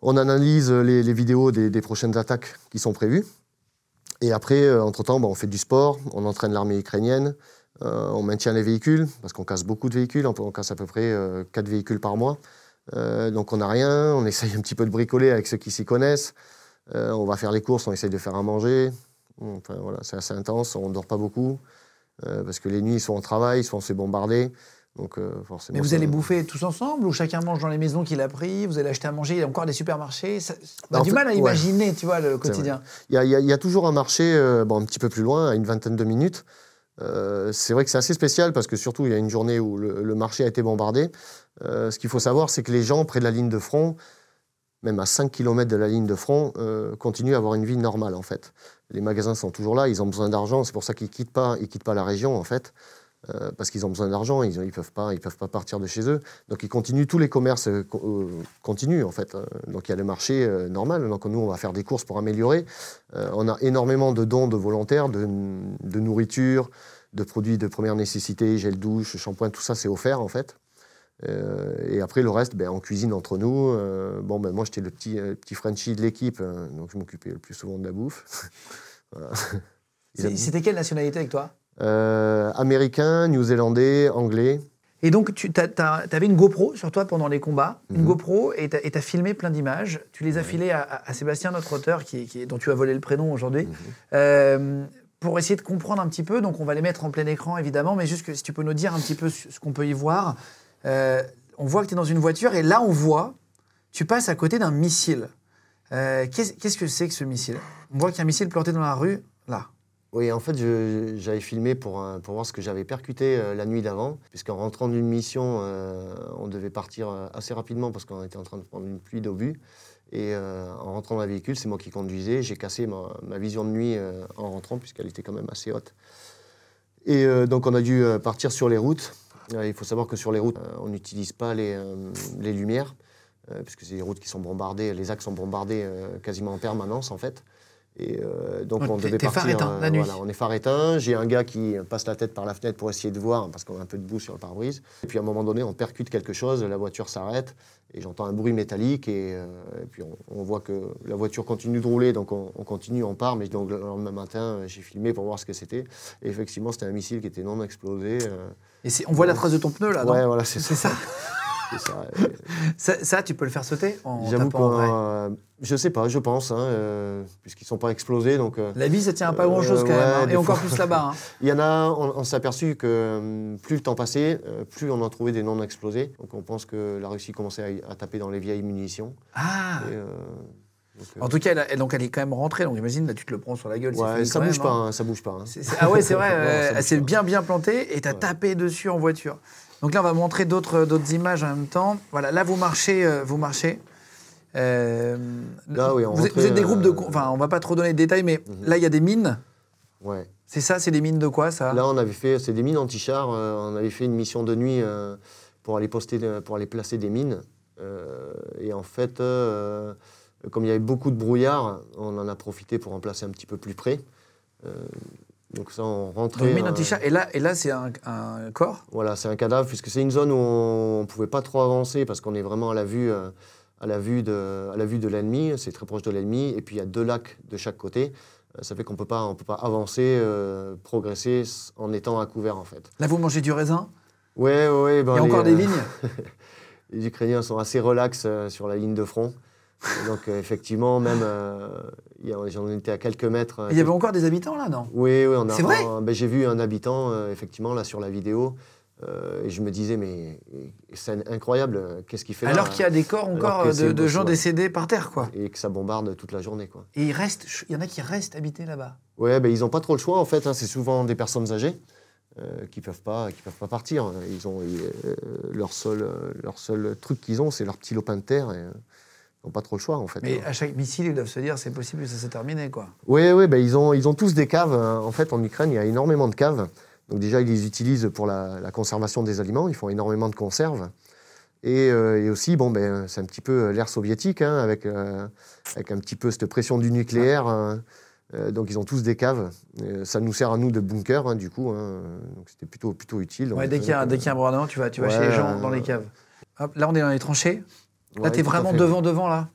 On analyse les, vidéos des, prochaines attaques qui sont prévues. Et après, entre-temps, bah, on fait du sport, on entraîne l'armée ukrainienne, on maintient les véhicules, parce qu'on casse beaucoup de véhicules, on casse à peu près 4 véhicules par mois. Euh, donc on n'a rien, on essaye un petit peu de bricoler avec ceux qui s'y connaissent. Euh, on va faire les courses, on essaye de faire à manger. Enfin, voilà, c'est assez intense, on ne dort pas beaucoup. Euh, parce que les nuits, ils sont en travail, ils sont se bombarder. Donc, forcément, Mais vous allez bouffer tous ensemble ou chacun mange dans les maisons qu'il a pris? Vous allez acheter à manger? Il y a encore des supermarchés? On a du mal à imaginer, tu vois, le quotidien. Il y, a, toujours un marché, bon, un petit peu plus loin, à une vingtaine de minutes. C'est vrai que c'est assez spécial parce que surtout, il y a une journée où le marché a été bombardé. Euh, ce qu'il faut savoir, c'est que les gens près de la ligne de front, même à 5 km de la ligne de front, euh, continuent à avoir une vie normale en fait. Les magasins sont toujours là, ils ont besoin d'argent, c'est pour ça qu'ils quittent quittent pas la région en fait. Euh, parce qu'ils ont besoin d'argent, ils ne peuvent, pas, peuvent pas partir de chez eux. Donc ils continuent, tous les commerces euh, euh, continuent en fait. hein. Donc il y a le marché normal. Donc nous, on va faire des courses pour améliorer. On a énormément de dons de volontaires, de, nourriture, de produits de première nécessité, gel douche, shampoing, tout ça c'est offert en fait. Et après le reste, ben, on cuisine entre nous. Bon, ben, moi j'étais le petit, petit Frenchie de l'équipe, euh, donc je m'occupais le plus souvent de la bouffe. [laughs] C'était quelle nationalité avec toi? Euh, américain, new-zélandais, anglais. Et donc, tu avais une GoPro sur toi pendant les combats, une Mhm. GoPro, et tu as, filmé plein d'images. Tu les as filées à, à- à Sébastien, notre auteur, qui, qui- dont tu as volé le prénom aujourd'hui, Mhm. euh, pour essayer de comprendre un petit peu. Donc, on va les mettre en plein écran, évidemment, mais juste que si tu peux nous dire un petit peu ce ce qu'on peut y voir. Euh, on voit que tu es dans une voiture, et là, on voit, tu passes à côté d'un missile. Euh, Qu'est-ce qu'est-ce que c'est que ce missile? On voit qu'il y a un missile planté dans la rue. Oui, en fait, j'avais filmé pour, voir ce que j'avais percuté euh, la nuit d'avant, puisqu'en rentrant d'une mission, euh, on devait partir euh, assez rapidement parce qu'on était en train de prendre une pluie d'obus. Et en rentrant dans le véhicule, c'est moi qui conduisais. J'ai cassé ma, vision de nuit en rentrant, puisqu'elle était quand même assez haute. Et donc, on a dû partir sur les routes. Il faut savoir que sur les routes, on n'utilise pas les, les lumières, puisque c'est des routes qui sont bombardées, les axes sont bombardés quasiment en permanence, en fait. Et euh, donc, Donc, on devait phare partir. éteint, la nuit. voilà, on est phare éteint. J'ai un gars qui passe la tête par la fenêtre pour essayer de voir, parce qu'on a un peu de boue sur le pare-brise. Et puis, à un moment donné, on percute quelque chose, la voiture s'arrête, et j'entends un bruit métallique, et, euh, et puis on, on voit que la voiture continue de rouler, donc on, on continue, on part. Mais donc, le lendemain matin, euh, j'ai filmé pour voir ce que c'était. Et effectivement, c'était un missile qui était non explosé. euh. Et on voit la trace de ton pneu, là, ouais, voilà, c'est C'est ça. ça. [laughs] C'est ça. Et- ça. ça, tu peux le faire sauter en tapant en vrai. que je sais pas, je pense, hein, euh, puisqu'ils sont pas explosés, donc. euh, La vie, ça tient à pas grand-chose Euh, même, hein, et encore plus là-bas. hein. [laughs] Il y en a, on, on s'est aperçu que hum, plus le temps passait, euh, plus on en trouvait des non explosés. Donc on pense que la Russie commençait à, à taper dans les vieilles munitions. Ah Et, euh, donc, euh, En tout cas, elle, a- donc elle est quand même rentrée, donc imagine, là, tu te le prends sur la gueule. ouais, fini ça bouge même, pas, hein. hein, ça bouge pas. hein. Ah ouais, c'est vrai, [laughs] Non, euh, elle s'est bien bien plantée et t'as Ouais. tapé dessus en voiture. Donc là, on va montrer d'autres d'autres images en même temps. Voilà, là, vous marchez, euh, vous marchez. Euh, Là, oui, on vous, vous êtes des groupes de... euh, Enfin, on va pas trop donner de détails, mais Mhm. là, il y a des mines. Ouais. C'est ça, c'est des mines de quoi, ça? Là, on avait fait, c'est des mines anti-chars. euh, on avait fait une mission de nuit euh, pour aller poster, pour aller placer des mines. Euh, et en fait, euh, comme il y avait beaucoup de brouillard, on en a profité pour en placer un petit peu plus près. Donc ça, on rentrait. Donc, anti-chat. Et là, et là c'est un, un corps? Voilà, c'est un cadavre, puisque c'est une zone où on ne pouvait pas trop avancer parce qu'on est vraiment à la vue, euh, à la vue de, à la vue de l'ennemi. C'est très proche de l'ennemi. Et puis il y a deux lacs de chaque côté. Euh, Ça fait qu'on ne peut pas, on peut pas avancer, euh, progresser en étant à couvert en fait. Là, vous mangez du raisin? Ouais, ouais, ben, Il y a les, encore des vignes? [laughs] Les Ukrainiens sont assez relax euh, sur la ligne de front. Donc euh, effectivement, même, euh, j'en étais à quelques mètres. euh, Il y avait encore des habitants, là, non? Oui, oui, on a. C'est vrai? ben, J'ai vu un habitant, effectivement, là sur la vidéo, euh, et je me disais, mais c'est incroyable, qu'est-ce qu'il fait là? Alors qu'il y a des corps encore de, gens décédés par terre, quoi. Et que ça bombarde toute la journée, quoi. Et il reste, il y en a qui restent habités là-bas. Ouais, ben, ils n'ont pas trop le choix, en fait. hein, c'est souvent des personnes âgées euh, qui peuvent pas, qui peuvent pas partir. Ils ont euh, leur seul, leur seul truc qu'ils ont, c'est leur petit lopin de terre. Et, n'ont pas trop le choix, en fait. Mais à chaque missile, ils doivent se dire c'est possible que ça s'est terminé, quoi. Oui, oui, ben, ils, ont, ils ont tous des caves. hein. En fait, en Ukraine, il y a énormément de caves. Donc déjà, ils les utilisent pour la, la conservation des aliments. Ils font énormément de conserves. Et, euh, et aussi, bon, ben, c'est un petit peu l'ère soviétique, hein, avec, euh, avec un petit peu cette pression du nucléaire. hein. Euh, donc ils ont tous des caves. Euh, ça nous sert à nous de bunker, hein, du coup. hein. Donc c'était plutôt, plutôt utile. Ouais, dès qu'il y a, euh, un bourdonnement, tu vas, tu vas ouais, chez les gens euh, dans les caves. Hop, là, on est dans les tranchées. Là, ouais, à vraiment devant, devant, là.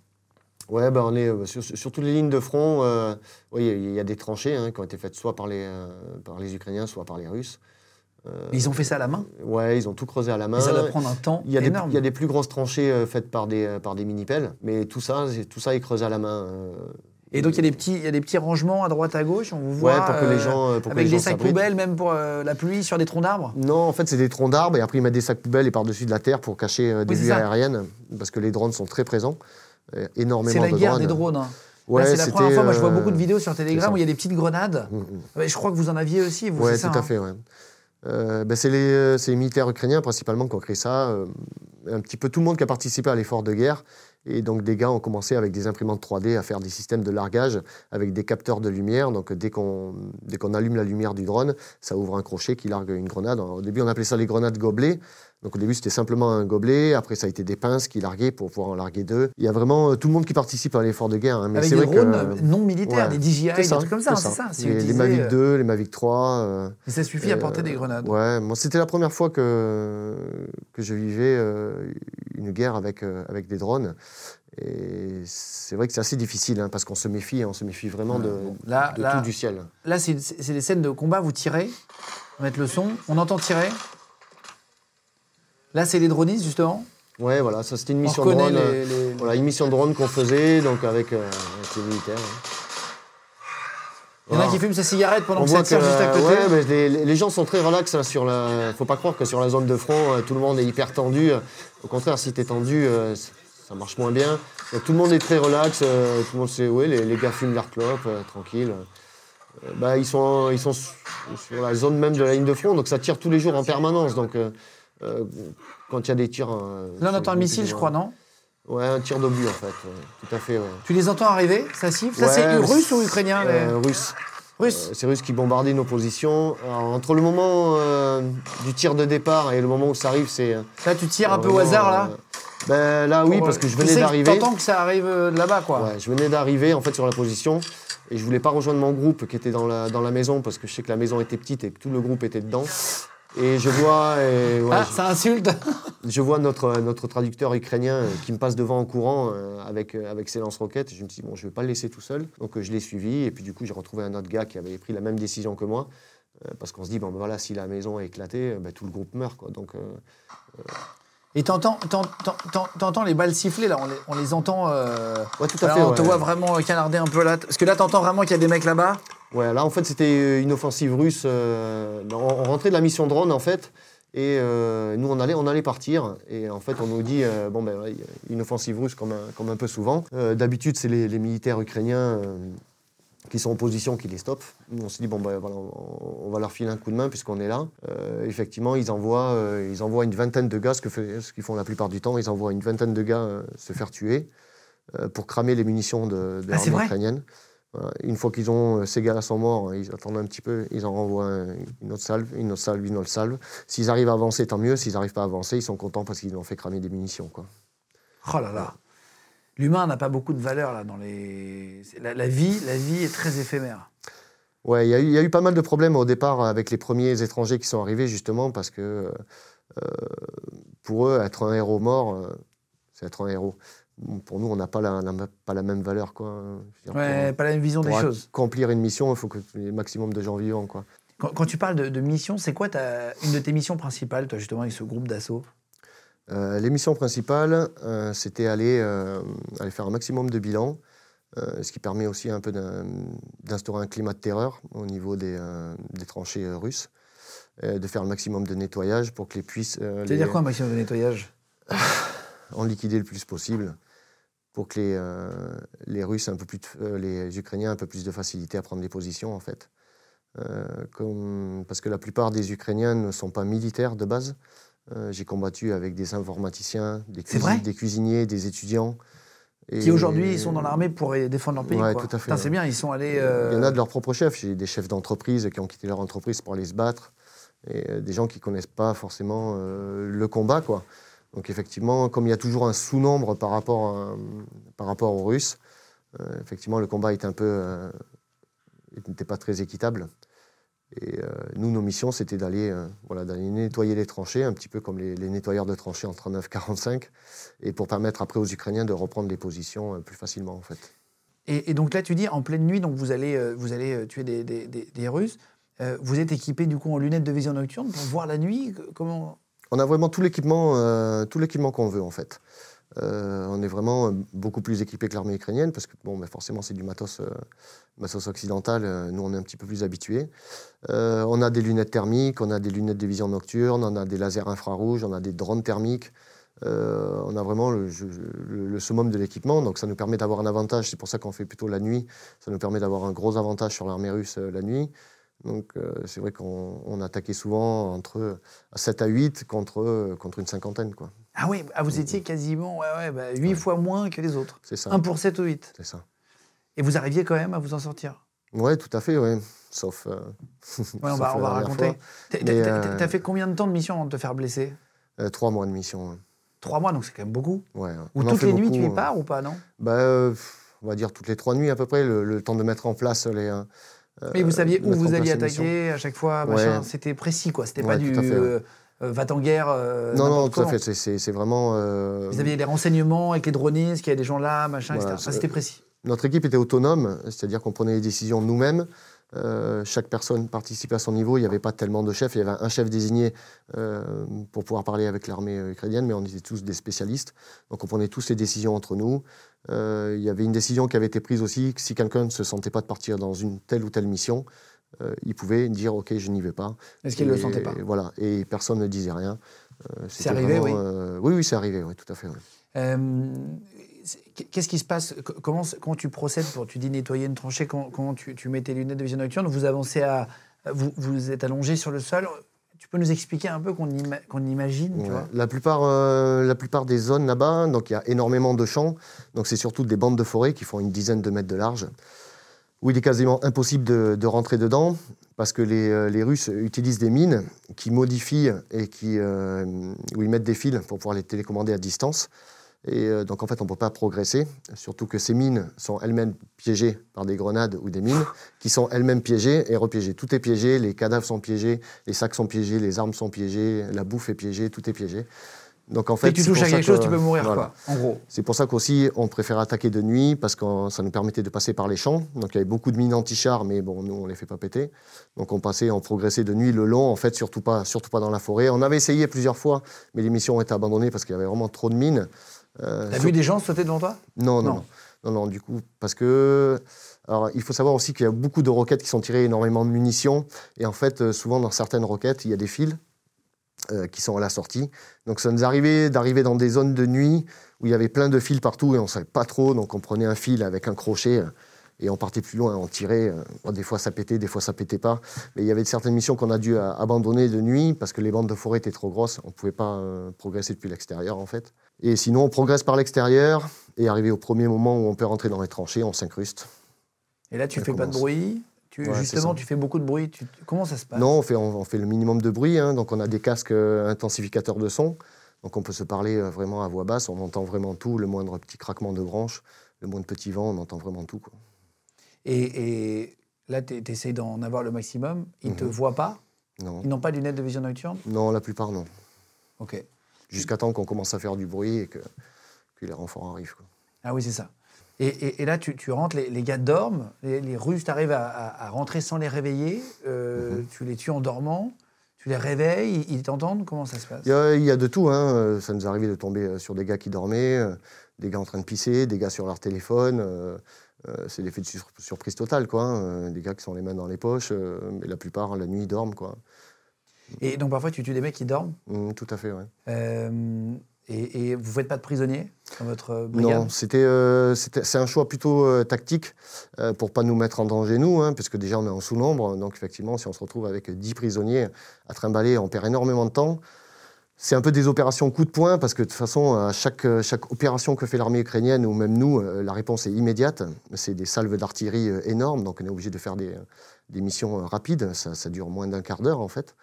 Ouais, ben on est euh, sur, sur toutes les lignes de front. euh, il y a- il y, a des tranchées hein, qui ont été faites soit par les, euh, par les Ukrainiens, soit par les Russes. Euh, Mais ils ont fait ça à la main? Ouais, ils ont tout creusé à la main. Et ça doit prendre un temps Il y, a des, énorme. il y a des plus grosses tranchées faites par des, par des mini-pelles, mais tout ça, tout ça est creusé à la main. Et donc, il y, a des petits, il y a des petits rangements à droite, à gauche. On vous Ouais, voit. pour que les euh, gens, euh, que avec les des gens sacs poubelles, même pour euh, la pluie, sur des troncs d'arbres? Non, en fait, c'est des troncs d'arbres et après ils mettent des sacs poubelles et par-dessus de la terre pour cacher des Oui, vues aériennes, parce que les drones sont très présents. Énormément C'est la de guerre drones. des drones. hein. Ouais, c'est la première fois. Moi, je vois beaucoup de vidéos sur Telegram où il y a des petites grenades. Mm, mm. Ouais, je crois que vous en aviez aussi, vous, Ouais, c'est tout ça à hein. fait. Ouais. Euh, ben, c'est les, euh, c'est les militaires ukrainiens principalement qui ont créé ça. euh, un petit peu tout le monde qui a participé à l'effort de guerre Et donc des gars ont commencé avec des imprimantes 3D à faire des systèmes de largage avec des capteurs de lumière. Donc dès qu'on allume la lumière du drone, ça ouvre un crochet qui largue une grenade. Au début, on appelait ça les grenades gobelets. Donc au début, c'était simplement un gobelet. Après, ça a été des pinces qui larguaient pour pouvoir en larguer deux. Il y a vraiment euh, tout le monde qui participe à l'effort de guerre. hein. Mais Avec des vrai drones euh, non militaires, ouais. des DJI, des trucs comme ça, c'est ça. c'est Les, les Mavic euh, 2, les Mavic 3. euh, Et ça suffit à porter euh, des grenades. Ouais, moi c'était la première fois que, que je vivais euh, une guerre avec, euh, avec des drones. Et c'est vrai que c'est assez difficile hein, parce qu'on se méfie, hein, on se méfie vraiment de, Là, de là, tout du ciel. là c'est des scènes de combat, vous tirez, on mettre le son, on entend tirer. Là, c'est les dronistes, justement. Ouais, voilà, ça c'était une On mission drone. les- les- Voilà, une mission drone qu'on faisait donc avec, euh, avec les militaires. hein. Il y en a qui fument sa cigarette pendant On que ça tire juste à côté. ouais, mais les, les gens sont très relax là, sur la. Faut pas croire que sur la zone de front, euh, tout le monde est hyper tendu. Au contraire, si t'es tendu, euh, ça marche moins bien. Donc, tout le monde est très relax. tout le monde sait, ouais, les, les gars fument leur clope, euh, tranquille. Euh, bah, ils sont, ils sont su- sur la zone même de la ligne de front, donc ça tire tous les jours en permanence. Donc, euh, quand il y a des tirs. euh, Là, on entend un missile, je crois, non Ouais, un tir d'obus en fait. ouais, tout à fait. ouais. Tu les entends arriver Ça siffle Ça, Ouais, c'est russe ou ukrainien les- Euh, Russe. Russe. C'est Russe qui bombardaient nos positions. Alors, entre le moment du tir de départ et le moment où ça arrive, c'est. Là, tu tires un peu au hasard, là ben, Là, oui, parce que je venais d'arriver. T'entends que ça arrive de là-bas, quoi. Ouais, je venais d'arriver en fait sur la position et je voulais pas rejoindre mon groupe qui était dans la, dans la maison parce que je sais que la maison était petite et que tout le groupe était dedans. Et je vois, et, ouais, Ah, je- ça insulte je vois notre, notre traducteur ukrainien euh, qui me passe devant en courant euh, avec, euh, avec ses lance-roquettes. Et Je me dit, bon, je ne vais pas le laisser tout seul. Donc je l'ai suivi. Et puis du coup, j'ai retrouvé un autre gars qui avait pris la même décision que moi. Parce qu'on se dit, bon, ben voilà, si la maison est éclatée, ben, tout le groupe meurt. Quoi. Donc, euh, Et t'entends, t'en- t'en- t'en- t'entends les balles siffler, là, on les, on les entend. euh, Ouais, tout à là, fait, On te voit vraiment canarder un peu là. Parce que là, t'entends vraiment qu'il y a des mecs là-bas? Ouais, là, en fait, c'était une offensive russe. euh, on, on rentrait de la mission drone, en fait. Et euh, nous, on allait, on allait partir. Et en fait, on nous dit, euh, bon, ben, une offensive russe, comme un, comme un peu souvent. Euh, D'habitude, c'est les, les militaires ukrainiens euh, qui sont en position qui les stoppent. Nous, on s'est dit, bon, ben, voilà, on, on va leur filer un coup de main puisqu'on est là. Euh, effectivement, ils envoient, euh, ils envoient une vingtaine de gars, ce qu'ils font la plupart du temps, ils envoient une vingtaine de gars euh, se faire tuer euh, pour cramer les munitions de, de Ah, l'armée vrai? ukrainienne. Voilà. Une fois qu'ils ont, euh, ces gars-là sont morts, ils attendent un petit peu, ils en renvoient un- une autre salve, une autre salve, une autre salve. S'ils arrivent à avancer, tant mieux. S'ils n'arrivent pas à avancer, ils sont contents parce qu'ils ont fait cramer des munitions. Quoi. Oh là là. L'humain n'a pas beaucoup de valeur là dans les. La, la vie, la vie est très éphémère. Ouais, il y, a eu- il y a eu pas mal de problèmes au départ avec les premiers étrangers qui sont arrivés, justement, parce que euh, pour eux, être un héros mort, euh, c'est être un héros. Pour nous, on n'a pas la, la- pas la même valeur. Quoi. Dire, Ouais, pour- pas la même vision des pour choses. accomplir une mission, il faut que le maximum de gens vivants. Quoi. Quand, quand tu parles de, de mission, c'est quoi ta, une de tes missions principales, toi, justement, avec ce groupe d'assaut? Euh, les missions principales, euh, c'était aller, euh, aller faire un maximum de bilan, euh, ce qui permet aussi un peu d'in- d'instaurer un climat de terreur au niveau des, des tranchées russes, de faire le maximum de nettoyage pour que les puissent euh, C'est-à-dire les- quoi un maximum de nettoyage? [laughs] en liquider le plus possible pour que les, euh, les Russes, un peu plus de- euh, les Ukrainiens, un peu plus de facilité à prendre les positions en fait. Euh, comme- parce que la plupart des Ukrainiens ne sont pas militaires de base. Euh, J'ai combattu avec des informaticiens, des, des cuisiniers, des étudiants. Qui aujourd'hui sont dans l'armée pour défendre leur pays. Ouais, quoi. tout à fait, Putain, C'est bien, ils sont allés. Il y en a de leurs propres chefs. J'ai des chefs d'entreprise qui ont quitté leur entreprise pour aller se battre. Et des gens qui ne connaissent pas forcément le combat. Quoi. Donc effectivement, comme il y a toujours un sous-nombre par, rapport par rapport aux Russes, euh, effectivement, le combat est un peu, euh, n'était pas très équitable. Et euh, nous, nos missions, c'était d'aller voilà, nettoyer les tranchées, un petit peu comme les, nettoyeurs de tranchées en 39-45, et pour permettre après aux Ukrainiens de reprendre les positions plus facilement, en fait. Et, donc là, tu dis en pleine nuit, donc vous allez, vous allez tuer des, Russes. Vous êtes équipé du coup en lunettes de vision nocturne pour voir la nuit? Comment On a vraiment tout l'équipement, euh, tout l'équipement qu'on veut en fait. Euh, on est vraiment euh, beaucoup plus équipé que l'armée ukrainienne parce que bon, mais forcément c'est du matos, matos occidental. nous on est un petit peu plus habitués. On a des lunettes thermiques, on a des lunettes de vision nocturne, on a des lasers infrarouges, on a des drones thermiques. On a vraiment le, le- summum de l'équipement, donc ça nous permet d'avoir un avantage. C'est pour ça qu'on fait plutôt la nuit. Ça nous permet d'avoir un gros avantage sur l'armée russe la nuit. Donc euh, c'est vrai qu'on on attaquait souvent entre 7 à 8 contre, contre une cinquantaine. Quoi. Ah oui, ah, vous étiez quasiment ouais, ouais, bah, 8 fois moins que les autres. C'est ça. 1 pour 7 ou 8. C'est ça. Et vous arriviez quand même à vous en sortir? Oui, tout à fait, oui. Sauf. euh, [laughs] Ouais, on va, on va raconter. T'as euh, t'as fait combien de temps de mission avant de te faire blesser? Euh, trois mois de mission. Trois mois, donc c'est quand même beaucoup. Ouais, Ou toutes les nuits, tu y pars ou pas, non? Bah, euh, On va dire toutes les trois nuits à peu près, le, le temps de mettre en place les. Euh, Mais vous saviez où en vous alliez les attaquer à chaque fois, Ouais. C'était précis, quoi. C'était pas du tout à fait, ouais. euh, euh, euh, Non, non, tout à fait. c'est- vraiment. euh, Vous aviez des renseignements avec les dronistes, qu'il y a des gens là, machin, Voilà, etc. C'est- C'était précis. Notre équipe était autonome, c'est-à-dire qu'on prenait les décisions nous-mêmes. Euh, chaque personne participait à son niveau. Il n'y avait pas tellement de chefs. Il y avait un chef désigné euh, pour pouvoir parler avec l'armée euh, ukrainienne, mais on était tous des spécialistes. Donc on prenait tous les décisions entre nous. Euh, il y avait une décision qui avait été prise aussi, que si quelqu'un ne se sentait pas de partir dans une telle ou telle mission, il pouvait dire OK, je n'y vais pas. Est-ce qu'il ne le sentait pas? Voilà, et personne ne disait rien. C'est arrivé, vraiment, oui. oui, oui, c'est arrivé, oui, tout à fait. oui. Qu'est-ce qui se passe? Co- comment, comment tu procèdes pour, tu dis nettoyer une tranchée, comment, comment tu, tu mets tes lunettes de vision nocturne? Vous avancez à. Vous, vous êtes allongé sur le sol. Tu peux nous expliquer un peu qu'on ima- qu'on imagine, tu Ouais. vois? La, plupart, euh, la plupart des zones là-bas, donc il y a énormément de champs, donc c'est surtout des bandes de forêt qui font une dizaine de mètres de large, où il est quasiment impossible de, de rentrer dedans, parce que les, euh, les Russes utilisent des mines qui modifient et qui, euh, où ils mettent des fils pour pouvoir les télécommander à distance. Et euh, donc en fait, on ne peut pas progresser, surtout que ces mines sont elles-mêmes piégées par des grenades ou des mines, qui sont elles-mêmes piégées et repiégées. Tout est piégé, les cadavres sont piégés, les sacs sont piégés, les armes sont piégées, la bouffe est piégée, tout est piégé. Donc en fait, que tu touches à quelque chose, tu peux mourir, voilà. quoi, en gros. C'est pour ça qu'aussi, on préfère attaquer de nuit, parce que ça nous permettait de passer par les champs. Donc il y avait beaucoup de mines anti-chars, mais bon, nous, on les fait pas péter. Donc on passait, on progressait de nuit le long, en fait, surtout pas, surtout pas dans la forêt. On avait essayé plusieurs fois, mais les missions ont été abandonnées parce qu'il y avait vraiment trop de mines. Euh, T'as vu des gens sauter devant toi? Non, non, Non. non, non, non, du coup, parce que. Alors, il faut savoir aussi qu'il y a beaucoup de roquettes qui sont tirées, énormément de munitions. Et en fait, euh, souvent, dans certaines roquettes, il y a des fils euh, qui sont à la sortie. Donc, ça nous arrivait d'arriver dans des zones de nuit où il y avait plein de fils partout et on ne savait pas trop. Donc, on prenait un fil avec un crochet euh, et on partait plus loin, on tirait. bon, des fois, ça pétait, des fois, ça pétait pas. Mais il y avait certaines missions qu'on a dû abandonner de nuit parce que les bandes de forêt étaient trop grosses. On ne pouvait pas progresser depuis l'extérieur, en fait. Et sinon, on progresse par l'extérieur et arrivé au premier moment où on peut rentrer dans les tranchées, on s'incruste. Et là, tu Ça fais pas de bruit tu, Ouais, c'est Justement, tu fais beaucoup de bruit. tu- comment ça se passe? Non, on fait, on, on fait le minimum de bruit, hein, donc on a des casques euh, intensificateurs de son, donc on peut se parler euh, vraiment à voix basse, on entend vraiment tout, le moindre petit craquement de branche, le moindre petit vent, on entend vraiment tout. Quoi. Et, et là, tu essayes d'en avoir le maximum. Ils ne te Mhm. voient pas? Non. Ils n'ont pas de lunettes de vision nocturne? Non, la plupart non. Ok. Jusqu'à temps qu'on commence à faire du bruit et que, que les renforts arrivent. quoi. Ah oui, c'est ça. Et, et- et là, tu, tu rentres, les, les gars dorment, les, les Russes, tu arrives à, à- à rentrer sans les réveiller, euh, Mhm. tu les tues en dormant, tu les réveilles, ils, t'entendent Comment ça se passe? Il y, a, il y a de tout, hein. ça nous arrivait de tomber euh, sur des gars qui dormaient, euh, des gars en train de pisser, des gars sur leur téléphone. euh, euh, c'est l'effet de sur- surprise totale, quoi. hein, des gars qui sont les mains dans les poches, mais la plupart, la nuit, ils dorment, quoi. Et donc parfois, tu tues des mecs qui dorment Mm, tout à fait, ouais. euh, et, et vous ne faites pas de prisonniers dans votre euh, brigade? Non, c'était, euh, c'était- c'est un choix plutôt euh, tactique euh, pour pas nous mettre en danger nous, hein, parce que déjà on est en sous-nombre, donc effectivement si on se retrouve avec 10 prisonniers à trimballer, on perd énormément de temps. C'est un peu des opérations coup de poing, parce que de toute façon, à chaque, chaque opération que fait l'armée ukrainienne, ou même nous, la réponse est immédiate. C'est des salves d'artillerie énormes, donc on est obligé de faire des, des missions rapides. Ça, ça dure moins d'un quart d'heure en fait.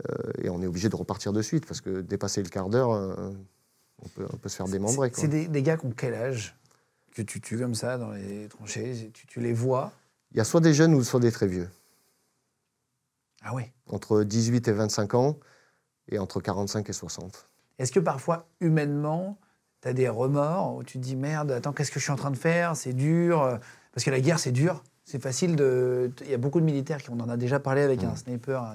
Euh, et on est obligé de repartir de suite, parce que dépasser le quart d'heure, euh, on, peut, on peut se faire démembrer. C'est des, des gars qui ont quel âge que tu tues comme ça dans les tranchées tu, tu les vois? Il y a soit des jeunes ou soit des très vieux. Ah ouais Entre 18 et 25 ans et entre 45 et 60. Est-ce que parfois, humainement, tu as des remords où tu te dis merde, attends, qu'est-ce que je suis en train de faire? C'est dur. Parce que la guerre, c'est dur. C'est facile de. Il y a beaucoup de militaires qui, on en a déjà parlé avec un sniper. un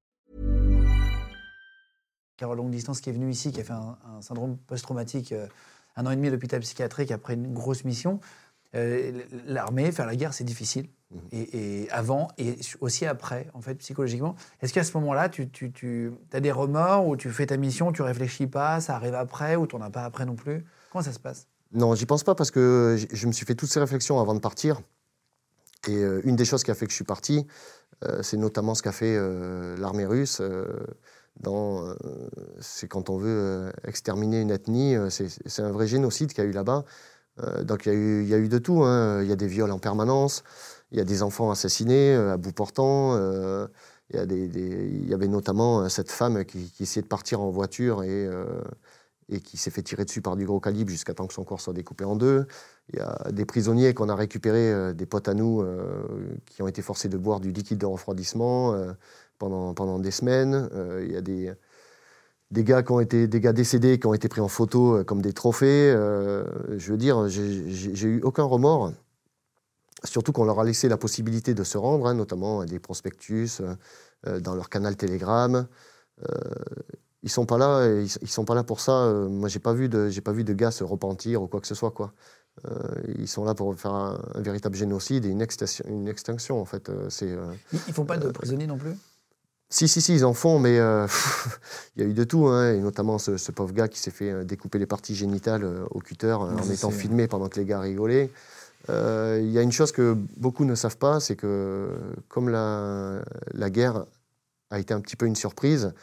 Carole longue distance qui est venue ici, qui a fait un, un syndrome post-traumatique, euh, un an et demi à l'hôpital psychiatrique après une grosse mission. Euh, L'armée, faire la guerre, c'est difficile. Et, et avant et aussi après, en fait, psychologiquement. Est-ce qu'à ce moment-là, tu, tu, tu as des remords ou tu fais ta mission, tu réfléchis pas, ça arrive après ou tu n'en as pas après non plus? Comment ça se passe? Non, j'y pense pas parce que je me suis fait toutes ces réflexions avant de partir. Et euh, une des choses qui a fait que je suis parti, c'est notamment ce qu'a fait l'armée russe. Euh, c'est quand on veut euh, exterminer une ethnie, euh, c'est, un vrai génocide qu'il y a eu là-bas. Donc il y, a eu, de tout. hein. Il y a des viols en permanence, il y a des enfants assassinés à bout portant. il y, avait notamment cette femme qui, essayait de partir en voiture et, qui s'est fait tirer dessus par du gros calibre jusqu'à temps que son corps soit découpé en deux. Il y a des prisonniers qu'on a récupérés, des potes à nous, qui ont été forcés de boire du liquide de refroidissement pendant, pendant des semaines. Euh, il y a des, des, gars qui ont été, des gars décédés qui ont été pris en photo euh, comme des trophées. Euh, je veux dire, j'ai eu aucun remords. Surtout qu'on leur a laissé la possibilité de se rendre, hein, notamment des prospectus, dans leur canal Telegram. Ils sont pas là, ils, ils sont pas là pour ça. Euh, moi, j'ai pas vu de, j'ai pas vu de gars se repentir ou quoi que ce soit, quoi. Euh, ils sont là pour faire un, un véritable génocide et une extinction, une extinction en fait. Euh, c'est ils font pas de prisonniers non plus? Si, si, si, ils en font, mais euh, [laughs] il y a eu de tout, hein, et notamment ce, ce pauvre gars qui s'est fait euh, découper les parties génitales euh, au cutter en étant c'est- filmé pendant que les gars rigolaient. Euh, Il y a une chose que beaucoup ne savent pas, c'est que comme la, la guerre a été un petit peu une surprise,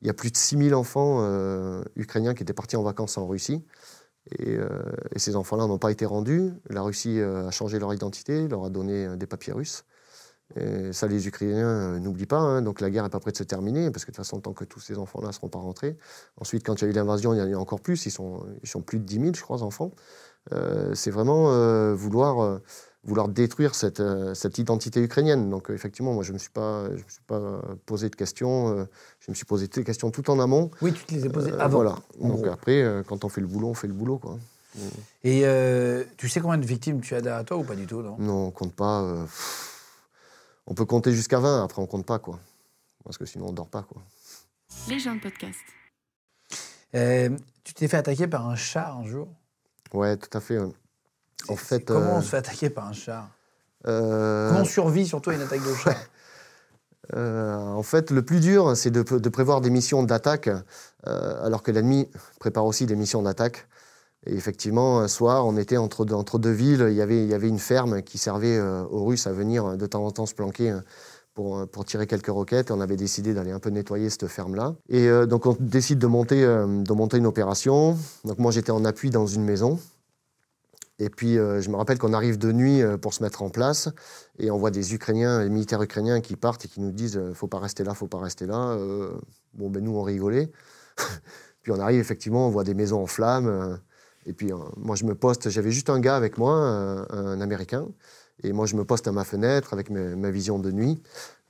il y a plus de 6000 enfants euh, ukrainiens qui étaient partis en vacances en Russie. Et, euh, et ces enfants-là n'ont pas été rendus. La Russie a changé leur identité, leur a donné des papiers russes. Et ça, les Ukrainiens euh, n'oublient pas. hein. Donc la guerre n'est pas près de se terminer, parce que de toute façon, tant que tous ces enfants-là ne seront pas rentrés. Ensuite, quand il y a eu l'invasion, il y en a eu encore plus. Ils sont, ils sont plus de 10 000, je crois, enfants. Euh, c'est vraiment euh, vouloir, euh, vouloir détruire cette, cette identité ukrainienne. Donc effectivement, moi, je ne me suis pas, je me suis pas posé de questions. je me suis posé des questions tout en amont. Oui, tu te les as posés Euh, avant. Voilà. Donc gros. après, quand on fait le boulot, on fait le boulot. Quoi. Et tu sais combien de victimes tu as derrière toi ou pas du tout non? Non, on compte pas. pff, on peut compter jusqu'à 20, après on compte pas. quoi. Parce que sinon, on dort pas. Quoi. Les gens de podcast. Euh, Tu t'es fait attaquer par un chat un jour? Ouais, tout à fait. En fait, Comment euh, on se fait attaquer par un chat? Euh, Comment on survit surtout à une attaque de chat? [laughs] Euh, en fait, le plus dur, c'est de, de prévoir des missions d'attaque, euh, alors que l'ennemi prépare aussi des missions d'attaque. Et effectivement, un soir, on était entre deux, villes. Il y, avait, une ferme qui servait euh, aux Russes à venir de temps en temps se planquer euh, pour, euh, pour tirer quelques roquettes. Et on avait décidé d'aller un peu nettoyer cette ferme-là. Et euh, donc, on décide de monter, euh, une opération. Donc, moi, j'étais en appui dans une maison. Et puis, euh, je me rappelle qu'on arrive de nuit euh, pour se mettre en place. Et on voit des Ukrainiens, des militaires ukrainiens qui partent et qui nous disent euh, faut pas rester là, faut pas rester là. Euh, bon, ben nous, on rigolait. [laughs] puis on arrive, effectivement, on voit des maisons en flammes. Et puis, euh, moi, je me poste. J'avais juste un gars avec moi, un Américain. Et moi, je me poste à ma fenêtre avec ma vision de nuit.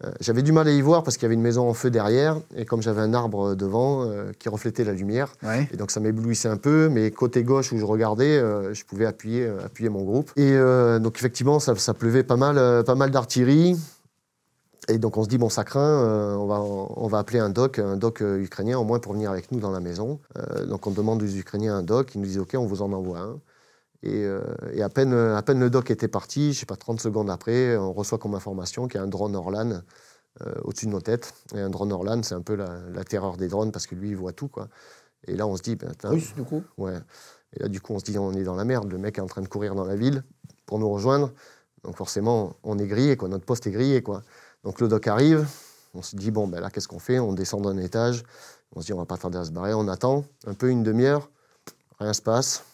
Euh, j'avais du mal à y voir parce qu'il y avait une maison en feu derrière. Et comme j'avais un arbre devant euh, qui reflétait la lumière, Ouais. et donc ça m'éblouissait un peu, mais côté gauche où je regardais, euh, je pouvais appuyer, appuyer mon groupe. Et donc effectivement, ça, ça pleuvait pas mal, pas mal d'artillerie. Et donc on se dit, bon, ça craint, euh, on, va, on va appeler un doc, un doc euh, ukrainien au moins pour venir avec nous dans la maison. Euh, donc on demande aux Ukrainiens un doc, ils nous disent, OK, on vous en envoie un. Et, euh, et à, peine, à peine le doc était parti, je sais pas, 30 secondes après, on reçoit comme information qu'il y a un drone Orlan au-dessus de nos têtes. Et un drone Orlan, c'est un peu la, la terreur des drones parce que lui, il voit tout. Quoi. Et là, on se dit, ben, Russe, du coup Ouais. Et là, du coup, on se dit, on est dans la merde. Le mec est en train de courir dans la ville pour nous rejoindre. Donc, forcément, on est grillé, quoi. Notre poste est grillé, quoi. Donc, le doc arrive. On se dit, bon, ben là, qu'est-ce qu'on fait? On descend d'un étage. On se dit, on va pas tarder à se barrer. On attend un peu une demi-heure. Rien se passe.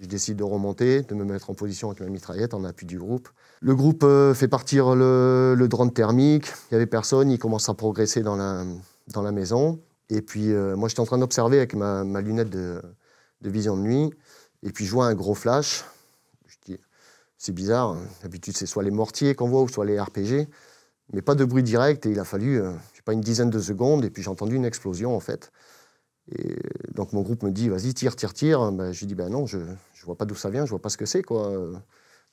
Je décide de remonter, de me mettre en position avec ma mitraillette en appui du groupe. Le groupe euh, fait partir le, drone thermique. Il n'y avait personne. Il commence à progresser dans la, maison. Et puis, euh, moi, j'étais en train d'observer avec ma, lunette de, vision de nuit. Et puis, je vois un gros flash. Je dis, c'est bizarre. D'habitude, c'est soit les mortiers qu'on voit ou soit les RPG. Mais pas de bruit direct. Et il a fallu, euh, je sais pas, une dizaine de secondes. Et puis, j'ai entendu une explosion, en fait. Et donc, mon groupe me dit, vas-y, tire, tire, tire. Ben, je dis, ben non, je ne vois pas d'où ça vient. Je vois pas ce que c'est, quoi.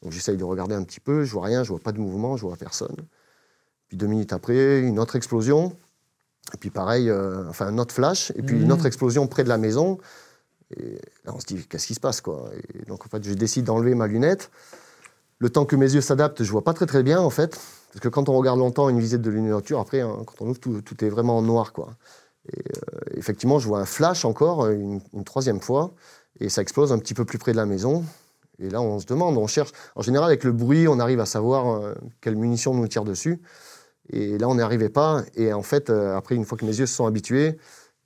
Donc j'essaye de regarder un petit peu, je vois rien, je vois pas de mouvement, je vois personne. Puis deux minutes après, une autre explosion. Et puis pareil, euh, enfin un autre flash, et puis une autre explosion près de la maison. Et là, on se dit, qu'est-ce qui se passe quoi? Et Donc en fait, je décide d'enlever ma lunette. Le temps que mes yeux s'adaptent, je vois pas très très bien en fait. Parce que quand on regarde longtemps une visite de nocturne, après, hein, quand on ouvre, tout, est vraiment en noir. Quoi. Et euh, effectivement, je vois un flash encore, une, une, troisième fois, et ça explose un petit peu plus près de la maison. Et là, on se demande, on cherche. En général, avec le bruit, on arrive à savoir euh, quelle munition nous tire dessus. Et là, on n'y arrivait pas. Et en fait, euh, après, une fois que mes yeux se sont habitués,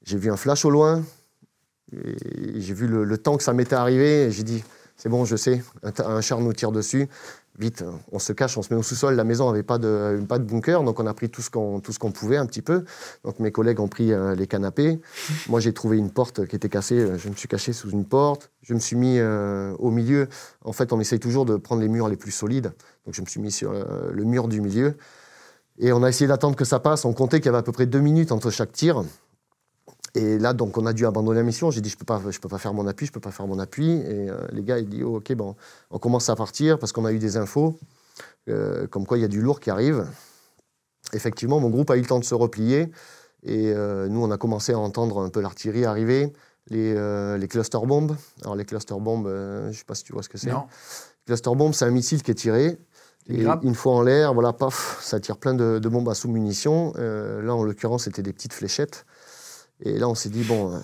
j'ai vu un flash au loin. J'ai vu le, temps que ça m'était arrivé. J'ai dit, c'est bon, je sais, un, char nous tire dessus. Vite, on se cache, on se met au sous-sol. La maison n'avait pas de, pas de bunker, donc on a pris tout ce qu'on pouvait un petit peu. Donc mes collègues ont pris euh, les canapés. Moi, j'ai trouvé une porte qui était cassée. Je me suis caché sous une porte. Je me suis mis euh, au milieu. En fait, on essaye toujours de prendre les murs les plus solides. Donc je me suis mis sur euh, le mur du milieu. Et on a essayé d'attendre que ça passe. On comptait qu'il y avait à peu près deux minutes entre chaque tir. Et là, donc, on a dû abandonner la mission. J'ai dit, je peux pas, je peux pas faire mon appui, je peux pas faire mon appui. Et euh, les gars, ils disent, oh, ok, bon, on commence à partir parce qu'on a eu des infos, euh, comme quoi il y a du lourd qui arrive. Effectivement, mon groupe a eu le temps de se replier. Et euh, nous, on a commencé à entendre un peu l'artillerie arriver, les, les cluster bombes. Alors, les cluster bombes, je sais pas si tu vois ce que c'est. Cluster bomb, c'est un missile qui est tiré. Et une fois en l'air, voilà, paf, ça tire plein de, de bombes à sous-munitions. là, en l'occurrence, c'était des petites fléchettes. Et là, on s'est dit, bon, euh,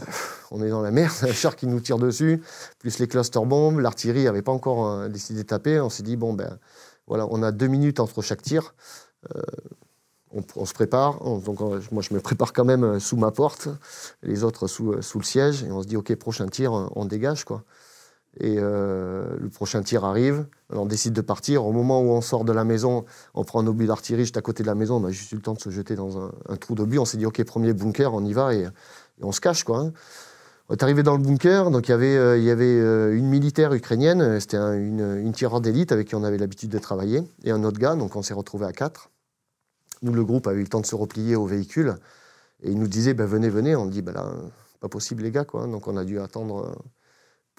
on est dans la merde, [laughs] un char qui nous tire dessus, plus les cluster bombes, l'artillerie n'avait pas encore euh, décidé de taper. On s'est dit, bon, ben voilà, on a deux minutes entre chaque tir. Euh, on, se prépare. On, donc, moi, je me prépare quand même sous ma porte, les autres sous, sous le siège. Et on se dit, OK, prochain tir, on dégage, quoi. Et euh, le prochain tir arrive, on décide de partir. Au moment où on sort de la maison, on prend un obus d'artillerie juste à côté de la maison. On a juste eu le temps de se jeter dans un, trou d'obus. On s'est dit, OK, premier bunker, on y va et, on se cache. Quoi, hein. On est arrivé dans le bunker, donc il y avait, euh, euh, une militaire ukrainienne, c'était un, une, tireur d'élite avec qui on avait l'habitude de travailler, et un autre gars, donc on s'est retrouvé à quatre. Nous, le groupe, avait eu le temps de se replier au véhicule, et il nous disait, ben, venez, venez. On dit, ben là, pas possible les gars, quoi. Donc on a dû attendre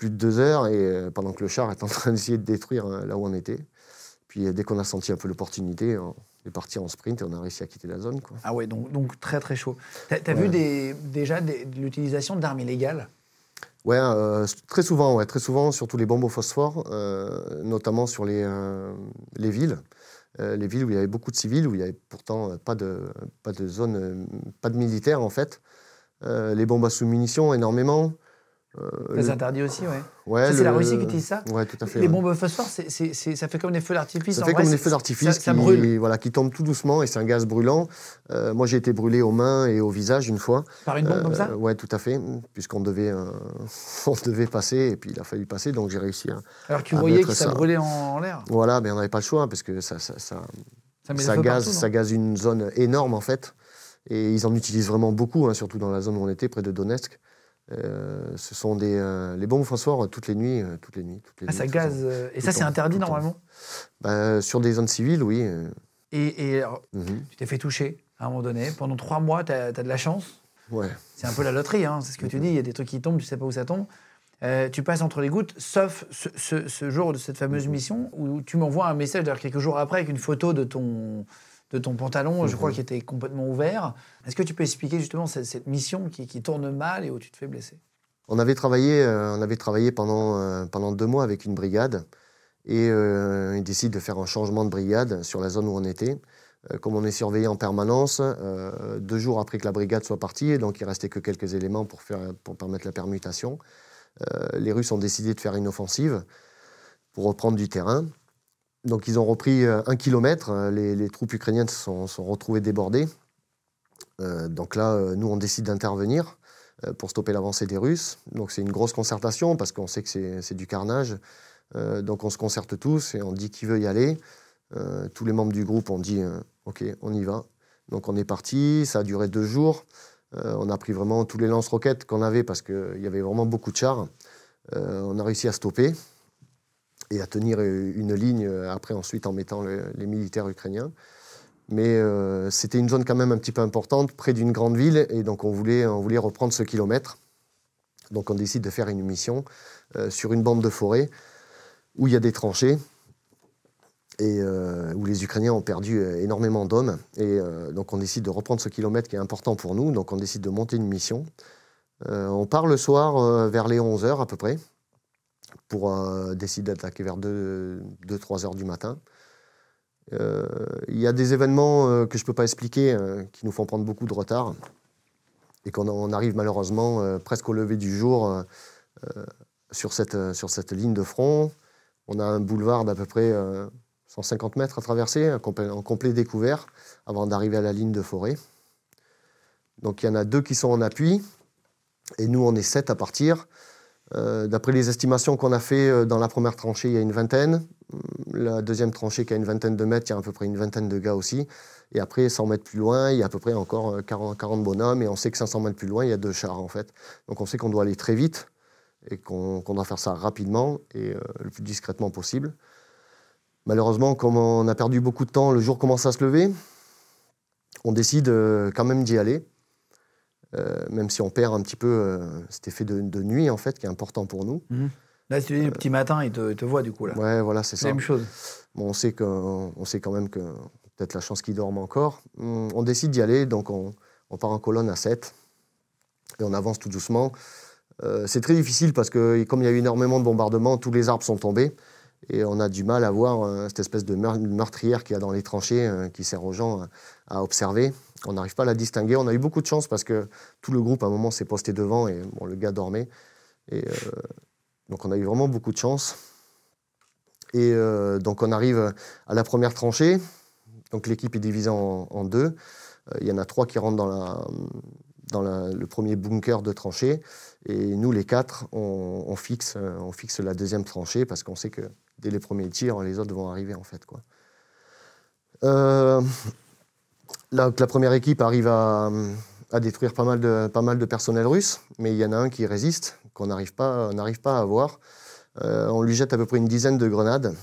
plus de deux heures et euh, pendant que le char est en train d'essayer de détruire euh, là où on était. Puis euh, dès qu'on a senti un peu l'opportunité, on est parti en sprint et on a réussi à quitter la zone. Quoi. Ah ouais, donc, donc très très chaud. T'as as ouais. vu des, déjà des, l'utilisation d'armes illégales? Ouais, euh, très souvent, ouais, très souvent, surtout les bombes au phosphore, euh, notamment sur les, euh, les villes. les villes où il y avait beaucoup de civils, où il n'y avait pourtant pas de, pas de zone, pas de militaires en fait. les bombes à sous-munitions, énormément. Euh, c'est le... interdit aussi, ouais. ouais c'est la Russie qui utilise ça Ouais, tout à fait. Les ouais. bombes phosphore, c'est, ça fait comme des feux d'artifice. Ça fait vrai, comme des feux d'artifice qui, ça brûle. Voilà, qui tombent tout doucement et c'est un gaz brûlant. Euh, moi, j'ai été brûlé aux mains et au visage une fois. Par une bombe euh, comme ça Ouais, tout à fait. Puisqu'on devait, euh, [laughs] on devait passer et puis il a fallu passer, donc j'ai réussi à. Alors tu voyais que ça, ça brûlait en, en l'air Voilà, mais on n'avait pas le choix parce que ça, ça, ça, ça, gaz, partout, ça gaze une zone énorme en fait. Et ils en utilisent vraiment beaucoup, hein, surtout dans la zone où on était, près de Donetsk. Euh, ce sont des, euh, les bombes phosphore toutes les nuits. Euh, toutes les nuits, toutes les ah, nuits ça gaze. et ça, c'est interdit normalement bah, Sur des zones civiles, oui. Et, et alors, mm -hmm. tu t'es fait toucher à un moment donné. Pendant trois mois, tu as, as, de la chance. Ouais. C'est un peu la loterie, hein, c'est ce que tu dis. Il y a des trucs qui tombent, tu sais pas où ça tombe. tu passes entre les gouttes, sauf ce, ce, ce jour de cette fameuse Mhm. mission où tu m'envoies un message, d'ailleurs quelques jours après, avec une photo de ton, de ton pantalon, Mhm. je crois, qui était complètement ouvert. Est-ce que tu peux expliquer justement cette, cette mission qui, qui, tourne mal et où tu te fais blesser? On avait travaillé, euh, on avait travaillé pendant, euh, pendant deux mois avec une brigade et euh, ils décident de faire un changement de brigade sur la zone où on était. Euh, comme on est surveillé en permanence, euh, deux jours après que la brigade soit partie, et donc il restait que quelques éléments pour, faire, pour permettre la permutation, les Russes ont décidé de faire une offensive pour reprendre du terrain. Donc ils ont repris euh, un kilomètre, les, les troupes ukrainiennes se sont, retrouvées débordées. Euh, donc là, nous, on décide d'intervenir euh, pour stopper l'avancée des Russes. Donc c'est une grosse concertation parce qu'on sait que c'est du carnage. Euh, donc on se concerte tous et on dit qui veut y aller. Euh, tous les membres du groupe ont dit euh, ok, on y va. Donc on est parti, ça a duré deux jours. Euh, on a pris vraiment tous les lance-roquettes qu'on avait parce qu'il y avait vraiment beaucoup de chars. Euh, on a réussi à stopper et à tenir une ligne après ensuite en mettant le, les militaires ukrainiens. Mais euh, c'était une zone quand même un petit peu importante, près d'une grande ville, et donc on voulait, on voulait reprendre ce kilomètre. Donc on décide de faire une mission euh, sur une bande de forêt où il y a des tranchées. et euh, où les Ukrainiens ont perdu euh, énormément d'hommes. Et euh, donc on décide de reprendre ce kilomètre qui est important pour nous, donc on décide de monter une mission. Euh, on part le soir euh, vers les 11h à peu près, pour euh, décider d'attaquer vers 2-3 heures du matin. Euh, Il y a des événements euh, que je ne peux pas expliquer euh, qui nous font prendre beaucoup de retard et qu'on on arrive malheureusement presque au lever du jour sur, cette, sur cette ligne de front. On a un boulevard d'à peu près euh, 150 mètres à traverser, en complet découvert, avant d'arriver à la ligne de forêt. Donc il y en a deux qui sont en appui, et nous on est sept à partir. Euh, D'après les estimations qu'on a fait euh, dans la première tranchée, il y a une vingtaine. La deuxième tranchée qui a une vingtaine de mètres, il y a à peu près une vingtaine de gars aussi. Et après, 100 mètres plus loin, il y a à peu près encore euh, 40, 40 bonhommes. Et on sait que 500 mètres plus loin, il y a deux chars en fait. Donc on sait qu'on doit aller très vite et qu'on doit faire ça rapidement et euh, le plus discrètement possible. Malheureusement, comme on a perdu beaucoup de temps, le jour commence à se lever. On décide euh, quand même d'y aller. Euh, même si on perd un petit peu euh, cet effet de, de nuit en fait qui est important pour nous. Là, si tu dis le petit matin, il te, il te voit du coup. Là. Ouais, voilà, c'est ça. même chose. Bon, on sait que, on sait quand même que peut-être la chance qu'ils dorment encore. Hum, On décide d'y aller, donc on, on part en colonne à 7 et on avance tout doucement. Euh, c'est très difficile parce que comme il y a eu énormément de bombardements, tous les arbres sont tombés et on a du mal à voir euh, cette espèce de meur- meurtrière qu'il y a dans les tranchées euh, qui sert aux gens à, à observer. On n'arrive pas à la distinguer. On a eu beaucoup de chance parce que tout le groupe à un moment s'est posté devant et bon, le gars dormait. Euh, donc on a eu vraiment beaucoup de chance. Et euh, donc on arrive à la première tranchée. Donc l'équipe est divisée en, deux. Euh, Il y en a trois qui rentrent dans, le premier bunker de tranchée. Et nous, les quatre, on, fixe, la deuxième tranchée parce qu'on sait que dès les premiers tirs, les autres vont arriver en fait. La, première équipe arrive à, détruire pas mal, de, personnel russe, mais il y en a un qui résiste, qu'on n'arrive pas, à avoir. Euh, on lui jette à peu près une dizaine de grenades,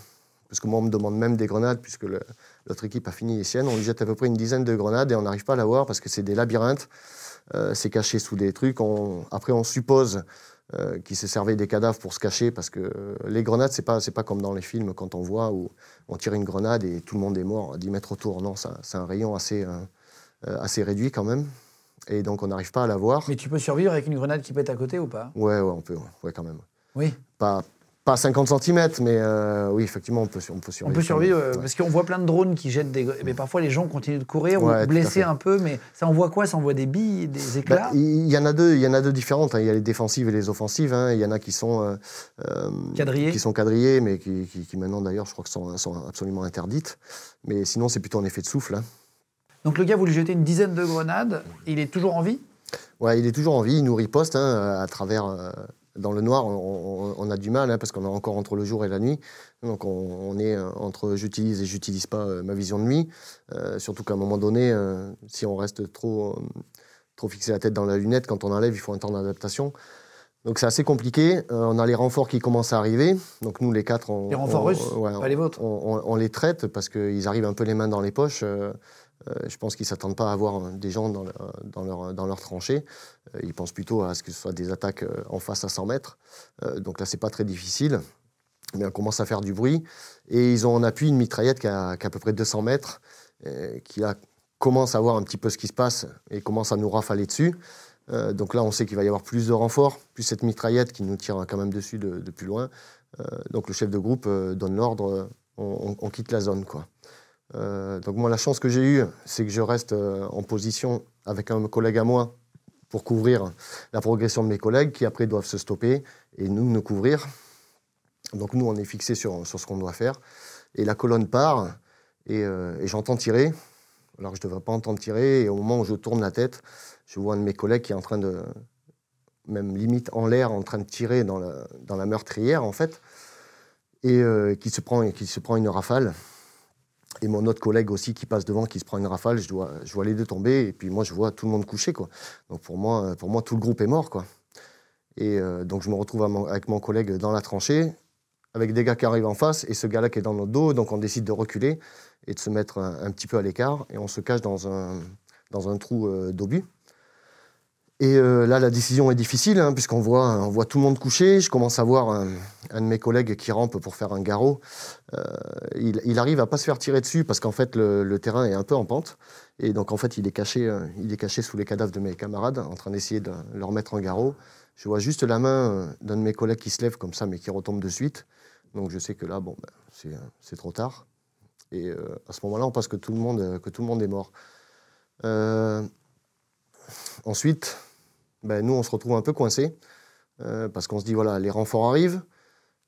parce que moi, on me demande même des grenades, puisque l'autre équipe a fini les siennes. On lui jette à peu près une dizaine de grenades et on n'arrive pas à l'avoir parce que c'est des labyrinthes. Euh, c'est caché sous des trucs. Après, on suppose euh, qu'il se servait des cadavres pour se cacher parce que euh, les grenades, c'est pas, pas comme dans les films quand on voit où on tire une grenade et tout le monde est mort à 10 mètres autour. Non, c'est un rayon assez, euh, assez réduit quand même. Et donc, on n'arrive pas à l'avoir. Mais tu peux survivre avec une grenade qui pète à côté ou pas? Ouais, ouais, on peut, ouais, quand même. Oui. Pas, pas 50 cm, mais euh, oui, effectivement, on peut, on peut survivre. On peut survivre euh, Ouais. parce qu'on voit plein de drones qui jettent des. Mais parfois les gens continuent de courir Ouais, ou blessés un peu. Mais ça envoie quoi? Ça envoie des billes, des Bah, éclats? Il y en a deux, il y en a deux différentes. hein. Il y a les défensives et les offensives. hein. Il y en a qui sont euh, euh, Quadrillés. qui sont quadrillées, mais qui, qui- qui maintenant d'ailleurs, je crois que sont, sont absolument interdites. Mais sinon, c'est plutôt un effet de souffle. hein. Donc le gars, vous lui jetez une dizaine de grenades. Il est toujours en vie? Ouais, il est toujours en vie, il nous riposte à travers. Dans le noir, on, a du mal hein, parce qu'on est encore entre le jour et la nuit. Donc on, on est euh, entre j'utilise et j'utilise pas euh, ma vision de nuit. Euh, surtout qu'à un moment donné, euh, si on reste trop, trop fixé la tête dans la lunette, quand on enlève, il faut un temps d'adaptation. Donc c'est assez compliqué. Euh, on a les renforts qui commencent à arriver. Donc nous, les quatre, on, Les renforts on- russes, ouais, pas les vôtres. on, les traite parce qu'ils arrivent un peu les mains dans les poches. Euh, je pense qu'ils ne s'attendent pas à avoir euh, des gens dans, leur- dans. Euh, ils pensent plutôt à ce que ce soit des attaques euh, en face à 100 mètres. Euh, donc là, c'est pas très difficile. Mais on commence à faire du bruit. Et ils ont en appui une mitraillette qui a, à peu près 200 mètres, euh, qui commence à voir un petit peu ce qui se passe et commence à nous rafaler dessus. Euh, donc là, on sait qu'il va y avoir plus de renforts, plus cette mitraillette qui nous tire quand même dessus de, plus loin. Euh, donc le chef de groupe euh, donne l'ordre, euh, on, on- on quitte la zone. Quoi. Euh, donc moi, la chance que j'ai eue, c'est que je reste euh, en position avec un collègue à moi pour couvrir la progression de mes collègues qui après doivent se stopper et nous nous couvrir. Donc nous, on est fixé sur, sur ce qu'on doit faire. Et la colonne part et, euh, j'entends tirer, alors que je ne devrais pas entendre tirer. Et au moment où je tourne la tête, je vois un de mes collègues qui est en train de, même limite en l'air, en train de tirer dans la, dans la meurtrière en fait, et qui, se prend, qui se prend une rafale. Et mon autre collègue aussi qui passe devant, qui se prend une rafale, je, vois les deux tomber, et puis moi je vois tout le monde couché. Quoi. Donc pour moi, pour moi, tout le groupe est mort. Quoi. Et euh, donc je me retrouve avec mon collègue dans la tranchée, avec des gars qui arrivent en face, et ce gars-là qui est dans notre dos, donc on décide de reculer et de se mettre un, un petit peu à l'écart, et on se cache dans un, dans un trou euh, d'obus. Et euh, là, la décision est difficile, hein, puisqu'on voit, on voit tout le monde coucher. Je commence à voir un, de mes collègues qui rampe pour faire un garrot. Euh, il, il arrive à pas se faire tirer dessus parce qu'en fait, le, le terrain est un peu en pente. Et donc, en fait, il est caché, euh, il est caché sous les cadavres de mes camarades, en train d'essayer de leur mettre en garrot. Je vois juste la main d'un de mes collègues qui se lève comme ça, mais qui retombe de suite. Donc, je sais que là, bon, ben, c'est, trop tard. Et à ce moment-là, on pense que tout le monde, que tout le monde est mort. Ensuite, ben, nous, on se retrouve un peu coincés euh, parce qu'on se dit voilà, les renforts arrivent.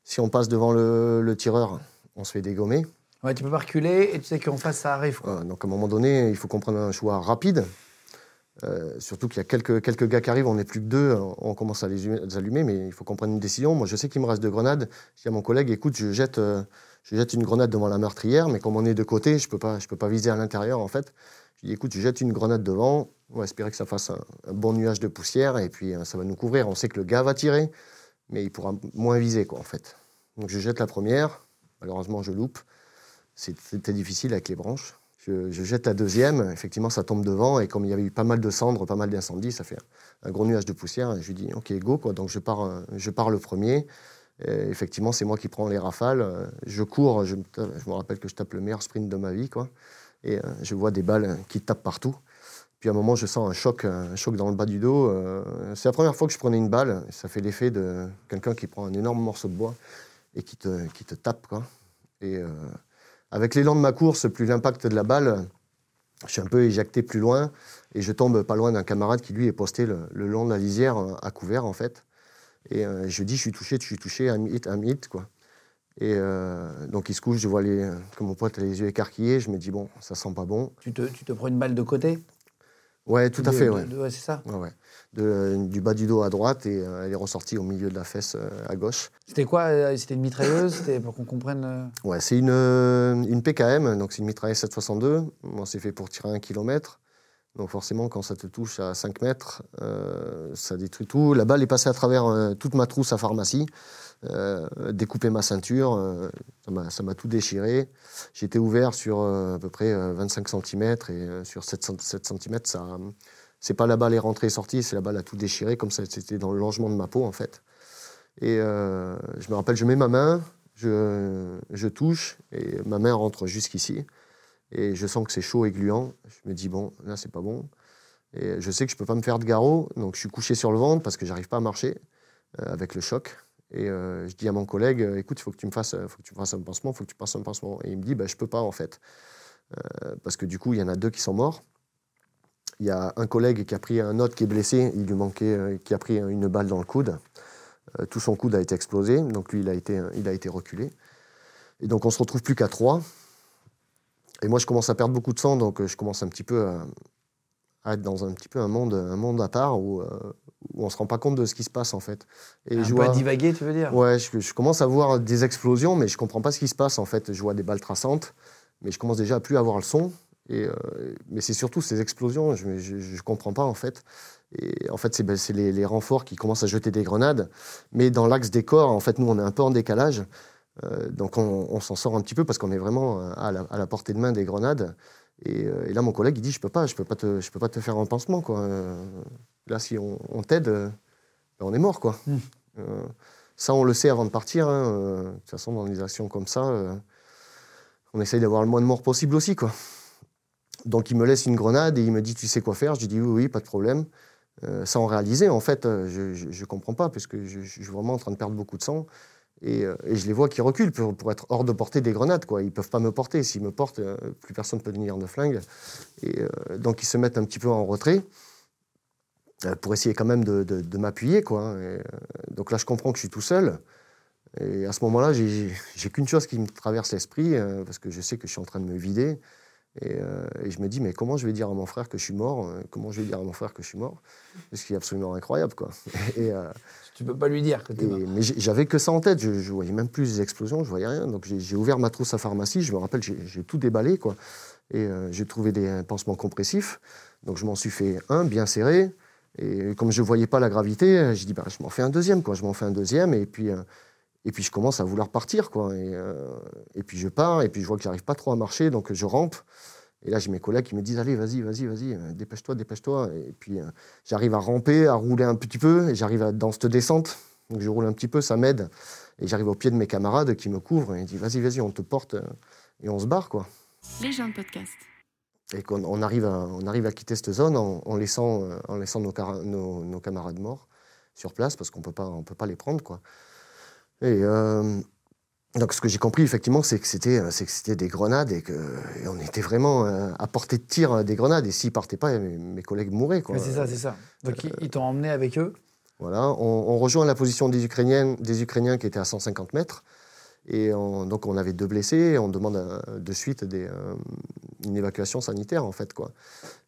Si on passe devant le, le tireur, on se fait dégommer. Ouais, tu peux pas reculer et tu sais qu'en face, ça arrive. Quoi. Donc à un moment donné, il faut qu'on prenne un choix rapide. Euh, surtout qu'il y a quelques, quelques gars qui arrivent, on n'est plus que deux, on commence à les allumer, mais il faut qu'on prenne une décision. Moi, je sais qu'il me reste deux grenades. Je dis à mon collègue, écoute, je jette, euh, je jette une grenade devant la meurtrière, mais comme on est de côté, je ne peux, pas- je peux pas viser à l'intérieur, en fait. Je dis, écoute, je jette une grenade devant, on va espérer que ça fasse un, bon nuage de poussière, et puis euh, ça va nous couvrir. On sait que le gars va tirer, mais il pourra moins viser, quoi, en fait. Donc je jette la première, malheureusement, je loupe. C'était difficile avec les branches. Je, je jette la deuxième, effectivement, ça tombe devant, et comme il y avait eu pas mal de cendres, pas mal d'incendies, ça fait un, gros nuage de poussière. Je lui dis, OK, go, quoi. Donc je pars, je pars le premier. Effectivement, c'est moi qui prends les rafales. Je cours, je, je me rappelle que je tape le meilleur sprint de ma vie, quoi. Et euh, je vois des balles qui tapent partout. Puis à un moment, je sens un choc, un choc dans le bas du dos. Euh, c'est la première fois que je prenais une balle. Ça fait l'effet de quelqu'un qui prend un énorme morceau de bois et qui te, qui te tape, quoi. Et euh, avec l'élan de ma course, plus l'impact de la balle, je suis un peu éjecté plus loin et je tombe pas loin d'un camarade qui, lui, est posté le, long de la lisière euh, à couvert, en fait. Et euh, je dis, je suis touché, je suis touché, un hit, un hit, quoi. Et donc il se couche, je vois les, que mon pote a les yeux écarquillés, je me dis, bon, ça sent pas bon. Tu, te, tu te prends une balle de côté? Ouais, tout à fait, ouais. c'est ça. Ouais, ouais. De- du bas du dos à droite et euh, elle est ressortie au milieu de la fesse euh, à gauche. C'était quoi euh, C'était une mitrailleuse? C'était pour qu'on comprenne. euh, Ouais, c'est une, euh, une PKM, donc c'est une mitrailleuse 762. Bon, c'est fait pour tirer un kilomètre. Donc forcément, quand ça te touche à 5 mètres, euh, ça détruit tout. La balle est passée à travers euh, toute ma trousse à pharmacie, euh, découpé ma ceinture, euh, ça m'a- tout déchiré. J'étais ouvert sur euh, à peu près euh, 25 cm et sur 7, cm, ça, c'est pas la balle est rentrée et sortie, c'est la balle a tout déchiré, comme ça c'était dans le longement de ma peau en fait. Et je me rappelle, je mets ma main, je, touche et ma main rentre jusqu'ici. Et je sens que c'est chaud et gluant. Je me dis, bon, là, c'est pas bon. Et je sais que je peux pas me faire de garrot, donc je suis couché sur le ventre parce que j'arrive pas à marcher avec le choc. Et euh, je dis à mon collègue, euh, écoute, il faut que tu me fasses, faut que tu fasses un pansement, il faut que tu passes un pansement. Et il me dit, bah, je peux pas en fait. Euh, parce que du coup, il y en a deux qui sont morts. Il y a un collègue qui a pris un autre qui est blessé, il lui manquait, euh, qui a pris une balle dans le coude. Euh, tout son coude a été explosé, donc lui, il a été, il a été reculé. Et donc, on se retrouve plus qu'à trois. Et moi, je commence à perdre beaucoup de sang, donc euh, je commence un petit peu à, à être dans un petit peu un monde, un monde à part où, euh, où on se rend pas compte de ce qui se passe en fait. Et un je peu à vois, divaguer, tu veux dire? Ouais, je, je commence à voir des explosions, mais je comprends pas ce qui se passe en fait. Je vois des balles traçantes, mais je commence déjà à plus avoir le son. Et, euh, mais c'est surtout ces explosions, je, je, je comprends pas en fait. Et en fait, c'est ben, c'est les, les renforts qui commencent à jeter des grenades, mais dans l'axe des corps, en fait, nous, on est un peu en décalage. Euh, donc on, on s'en sort un petit peu parce qu'on est vraiment euh, à la, à la portée de main des grenades. Et, euh, et là, mon collègue, il dit, je peux pas, je peux pas te, je peux pas te faire un pansement, quoi. Là, si on, on t'aide, euh, ben, on est mort, quoi. Mm. Euh, ça, on le sait avant de partir. hein, de toute façon, dans des actions comme ça, euh, on essaye d'avoir le moins de morts possible aussi, quoi. Donc, il me laisse une grenade et il me dit, tu sais quoi faire? Je lui dis, oui, oui, pas de problème. Euh, sans réaliser, en fait, je ne comprends pas, parce que je, je suis vraiment en train de perdre beaucoup de sang. Et, euh, et je les vois qui reculent pour, être hors de portée des grenades. Quoi. Ils ne peuvent pas me porter. S'ils me portent, euh, plus personne ne peut tenir de flingue. Et euh, donc ils se mettent un petit peu en retrait pour essayer quand même de, m'appuyer. Quoi. Euh, donc là, je comprends que je suis tout seul. Et à ce moment-là, j'ai- qu'une chose qui me traverse l'esprit, parce que je sais que je suis en train de me vider. Et, euh, et je me dis, mais comment je vais dire à mon frère que je suis mort euh, Comment je vais dire à mon frère que je suis mort? Ce qui est absolument incroyable. Quoi. [laughs] Et, euh, Tu peux pas lui dire que t'es mort. mais j'avais que ça en tête, je, je voyais même plus les explosions, je voyais rien. Donc j'ai ouvert ma trousse à pharmacie, je me rappelle, j'ai tout déballé, quoi. Et euh, j'ai trouvé des pansements compressifs. Donc je m'en suis fait un, bien serré. Et comme je ne voyais pas la gravité, j'ai dit, bah, je m'en fais un deuxième, quoi. Je m'en fais un deuxième, et puis, et puis je commence à vouloir partir, quoi. Et, euh, et puis je pars, et puis je vois que j'arrive pas trop à marcher, donc je rampe. Et là, j'ai mes collègues qui me disent Allez, vas-y, vas-y, vas-y, euh, dépêche-toi, dépêche-toi. Et puis, euh, j'arrive à ramper, à rouler un petit peu, et j'arrive dans cette descente. Donc, je roule un petit peu, ça m'aide. Et j'arrive au pied de mes camarades qui me couvrent, et ils disent Vas-y, vas-y, on te porte, et on se barre, quoi. Les gens de podcast. Et qu'on on arrive, à, on arrive à quitter cette zone en, en laissant, en laissant nos, cara- nos- nos camarades morts sur place, parce qu'on ne peut pas les prendre, quoi. Et. euh, donc, ce que j'ai compris, effectivement, c'est que c'était, euh, c'était des grenades et qu'on était vraiment euh, à portée de tir des grenades. Et s'ils partaient pas, mes, mes collègues mouraient. Quoi. Mais c'est ça, c'est ça. Donc ils- ils t'ont emmené avec eux. Voilà, on, on rejoint la position des Ukrainiens, des Ukrainiens qui étaient à 150 mètres. Et on- donc, on avait deux blessés. Et on demande de suite des, euh, une évacuation sanitaire, en fait. Quoi.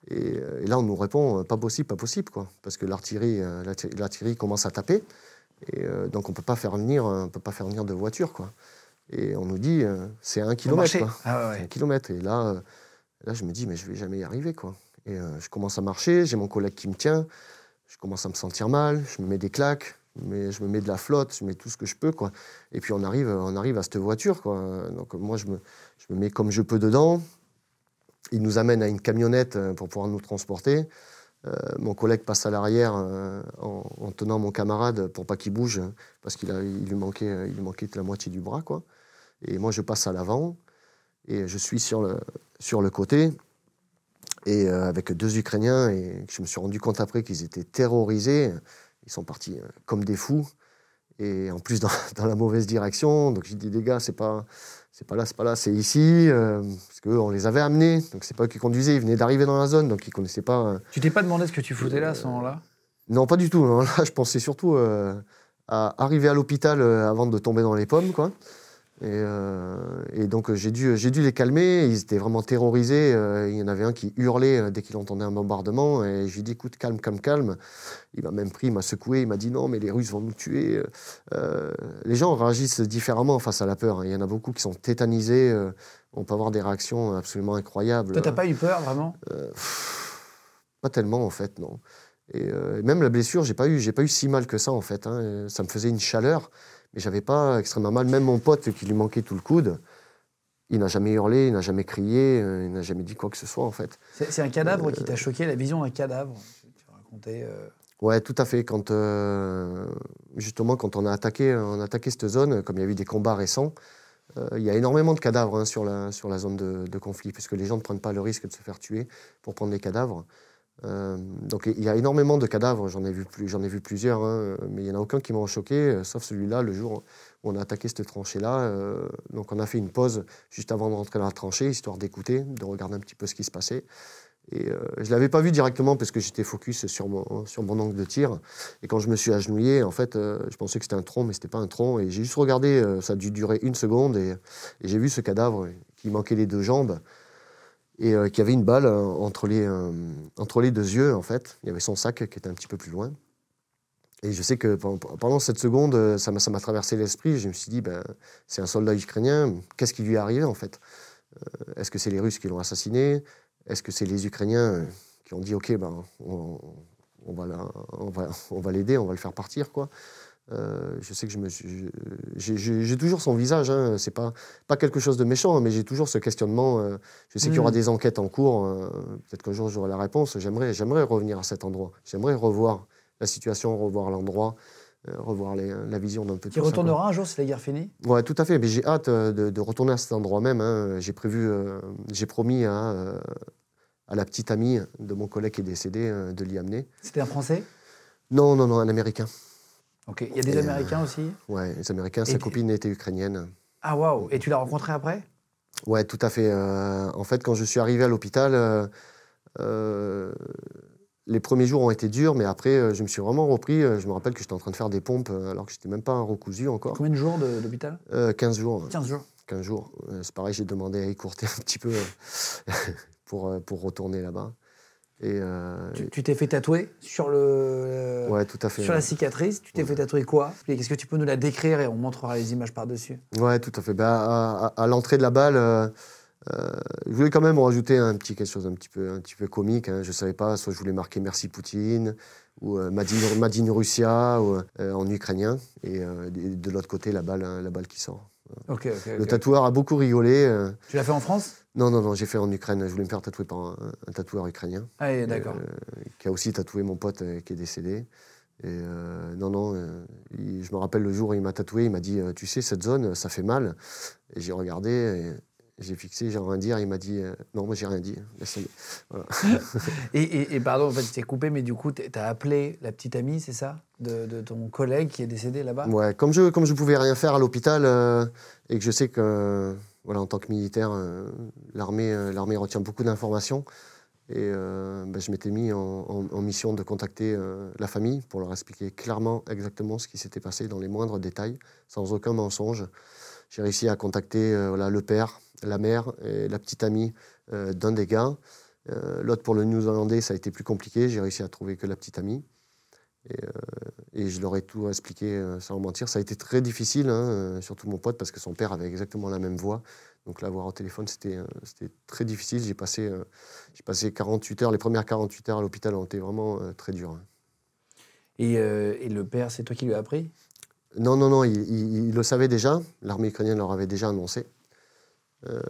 Et, et là, on nous répond pas possible, pas possible. Quoi, parce que l'artillerie commence à taper. Et euh, donc, on peut pas faire venir, on peut pas faire venir de voiture. Quoi. Et on nous dit, euh, c'est un kilomètre. quoi. Ah ouais, un kilomètre. Et là, euh, là, je me dis, mais je vais jamais y arriver. Quoi. Et je commence à marcher, j'ai mon collègue qui me tient, je commence à me sentir mal, je me mets des claques, mais je me mets de la flotte, je mets tout ce que je peux. Quoi. Et puis on arrive, on arrive à cette voiture. Quoi. Donc moi, je me, je me mets comme je peux dedans. Il nous amène à une camionnette pour pouvoir nous transporter. Euh, mon collègue passe à l'arrière euh, en, en tenant mon camarade pour pas qu'il bouge, parce qu'il lui manquait, il lui manquait la moitié du bras. Quoi. Et moi, je passe à l'avant et je suis sur le, sur le côté. Et euh, avec deux Ukrainiens, et je me suis rendu compte après qu'ils étaient terrorisés. Ils sont partis comme des fous. Et en plus, dans, [laughs] dans la mauvaise direction. Donc, j'ai dit, les gars, c'est pas, c'est pas là, c'est pas là, c'est ici. euh, parce qu'eux, on les avait amenés. Donc, c'est pas eux qui conduisaient. Ils venaient d'arriver dans la zone. Donc, ils connaissaient pas. euh, Tu t'es pas demandé ce que tu foutais là à ce moment-là? Non, pas du tout. [laughs] Là, je pensais surtout euh, à arriver à l'hôpital euh, avant de tomber dans les pommes, quoi. Et, euh, et donc, euh, j'ai dû, j'ai dû les calmer. Ils étaient vraiment terrorisés. Euh, il y en avait un qui hurlait dès qu'il entendait un bombardement. Et je lui ai dit, écoute, calme, calme, calme. Il m'a même pris, il m'a secoué. Il m'a dit, non, mais les Russes vont nous tuer. Euh, les gens réagissent différemment face à la peur. hein. Il y en a beaucoup qui sont tétanisés. on peut avoir des réactions absolument incroyables. Toi, t'as pas eu peur vraiment? Pas tellement en fait, non. Et même la blessure, j'ai pas eu, j'ai pas eu si mal que ça en fait. hein. Ça me faisait une chaleur, mais j'avais pas extrêmement mal. Même mon pote qui lui manquait tout le coude, il n'a jamais hurlé, il n'a jamais crié, euh, il n'a jamais dit quoi que ce soit en fait. C'est un cadavre qui t'a choqué, la vision d'un cadavre. Tu racontais. euh, Ouais, tout à fait. Quand euh, justement quand on a attaqué, on a attaqué cette zone, comme il y a eu des combats récents, euh, il y a énormément de cadavres hein, sur la sur la zone de, de conflit, puisque les gens ne prennent pas le risque de se faire tuer pour prendre les cadavres. Euh, donc il y a énormément de cadavres, j'en ai vu, plusieurs, hein, mais il n'y en a aucun qui m'ont choqué, euh, sauf celui-là, le jour où on a attaqué cette tranchée-là. euh, donc on a fait une pause juste avant de rentrer dans la tranchée, histoire d'écouter, de regarder un petit peu ce qui se passait. Et je ne l'avais pas vu directement parce que j'étais focus sur mon, angle de tir. Et quand je me suis agenouillé, en fait, je pensais que c'était un tronc, mais ce n'était pas un tronc. Et j'ai juste regardé, ça a dû durer une seconde, et j'ai vu ce cadavre qui manquait les deux jambes et euh, qui avait une balle euh, entre, les, euh, entre les deux yeux, en fait. Il y avait son sac qui était un petit peu plus loin. Et je sais que pendant, cette seconde, euh, ça m'a traversé l'esprit. Je me suis dit, ben, c'est un soldat ukrainien, qu'est-ce qui lui est arrivé, en fait? Est-ce que c'est les Russes qui l'ont assassiné? Est-ce que c'est les Ukrainiens qui ont dit, OK, ben, on, va on va, on va l'aider, on va le faire partir, quoi? Euh, je sais que je me j'ai- toujours son visage, hein, c'est pas, pas quelque chose de méchant, hein, mais j'ai toujours ce questionnement. euh, je sais qu'il y aura Mm. des enquêtes en cours, euh, peut-être qu'un jour j'aurai la réponse. J'aimerais j'aimerais revenir à cet endroit, j'aimerais revoir la situation, revoir l'endroit, revoir les- la vision d'un ça, quoi. retourneras un jour si la guerre finit? Ouais, tout à fait. Mais j'ai hâte de, de retourner à cet endroit même. hein. J'ai prévu, j'ai promis à, à la petite amie de mon collègue qui est décédé de l'y amener. C'était un Français? Non, non, non, un Américain. Ok. Il y a des Et, euh, Américains aussi Ouais, les Américains. Sa copine était ukrainienne. Ah waouh Et tu l'as rencontré après? Ouais, tout à fait. Euh, en fait, quand je suis arrivé à l'hôpital, euh, euh, les premiers jours ont été durs, mais après, euh, je me suis vraiment repris. Euh, Je me rappelle que j'étais en train de faire des pompes euh, alors que j'étais même pas recousu encore. Combien de jours d'hôpital? Euh, 15 jours. 15 jours. 15 jours. Euh, c'est pareil, j'ai demandé à écourter un petit peu euh, [laughs] pour, euh, pour retourner là-bas. Et, euh, Tu t'es fait tatouer sur le. ouais, tout à fait. Sur la cicatrice, tu t'es fait tatouer quoi? Qu'est-ce que tu peux nous la décrire et on montrera les images par-dessus Ouais, tout à fait. Bah, à à- à l'entrée de la balle, euh, euh, je voulais quand même rajouter un petit quelque chose un petit peu, un petit peu comique. Hein. Je savais pas, soit je voulais marquer Merci Poutine ou euh, Madine, Madine Russia ou, euh, en ukrainien, et euh, de, l'autre côté la balle, hein, la balle qui sort. Ok, ok. Le tatoueur a beaucoup rigolé. euh. Tu l'as fait en France? Non, non, non, j'ai fait en Ukraine. Je voulais me faire tatouer par un, un tatoueur ukrainien. Ah, d'accord. euh, qui a aussi tatoué mon pote euh, qui est décédé. Et euh, non, non, il- je me rappelle le jour où il m'a tatoué, il m'a dit Tu sais, cette zone, ça fait mal. Et j'ai regardé, j'ai fixé, j'ai rien dire. Il m'a dit Non, moi, j'ai rien dit. Voilà. [laughs] [laughs] Et, et- et pardon, en fait, je t'ai coupé, mais du coup, t'as appelé la petite amie, c'est ça? De, de ton collègue qui est décédé là-bas? Ouais, comme je comme je pouvais rien faire à l'hôpital et que je sais que voilà en tant que militaire euh, l'armée euh, l'armée retient beaucoup d'informations et euh, ben, je m'étais mis en, mission de contacter la famille pour leur expliquer clairement exactement ce qui s'était passé dans les moindres détails sans aucun mensonge. J'ai réussi à contacter le père, la mère et la petite amie d'un des gars. L'autre pour le Néo-Zélandais, ça a été plus compliqué. J'ai réussi à trouver que la petite amie. Et, euh, et je leur ai tout expliqué euh, sans mentir. Ça a été très difficile, hein, euh, surtout mon pote, parce que son père avait exactement la même voix. Donc l'avoir au téléphone, c'était très difficile. J'ai passé, j'ai passé 48 heures. Les premières 48 heures à l'hôpital ont été vraiment très dures. hein. et, euh, et le père, c'est toi qui lui as appris? Non, non, non, il, il le savaient déjà. L'armée ukrainienne leur avait déjà annoncé. Euh,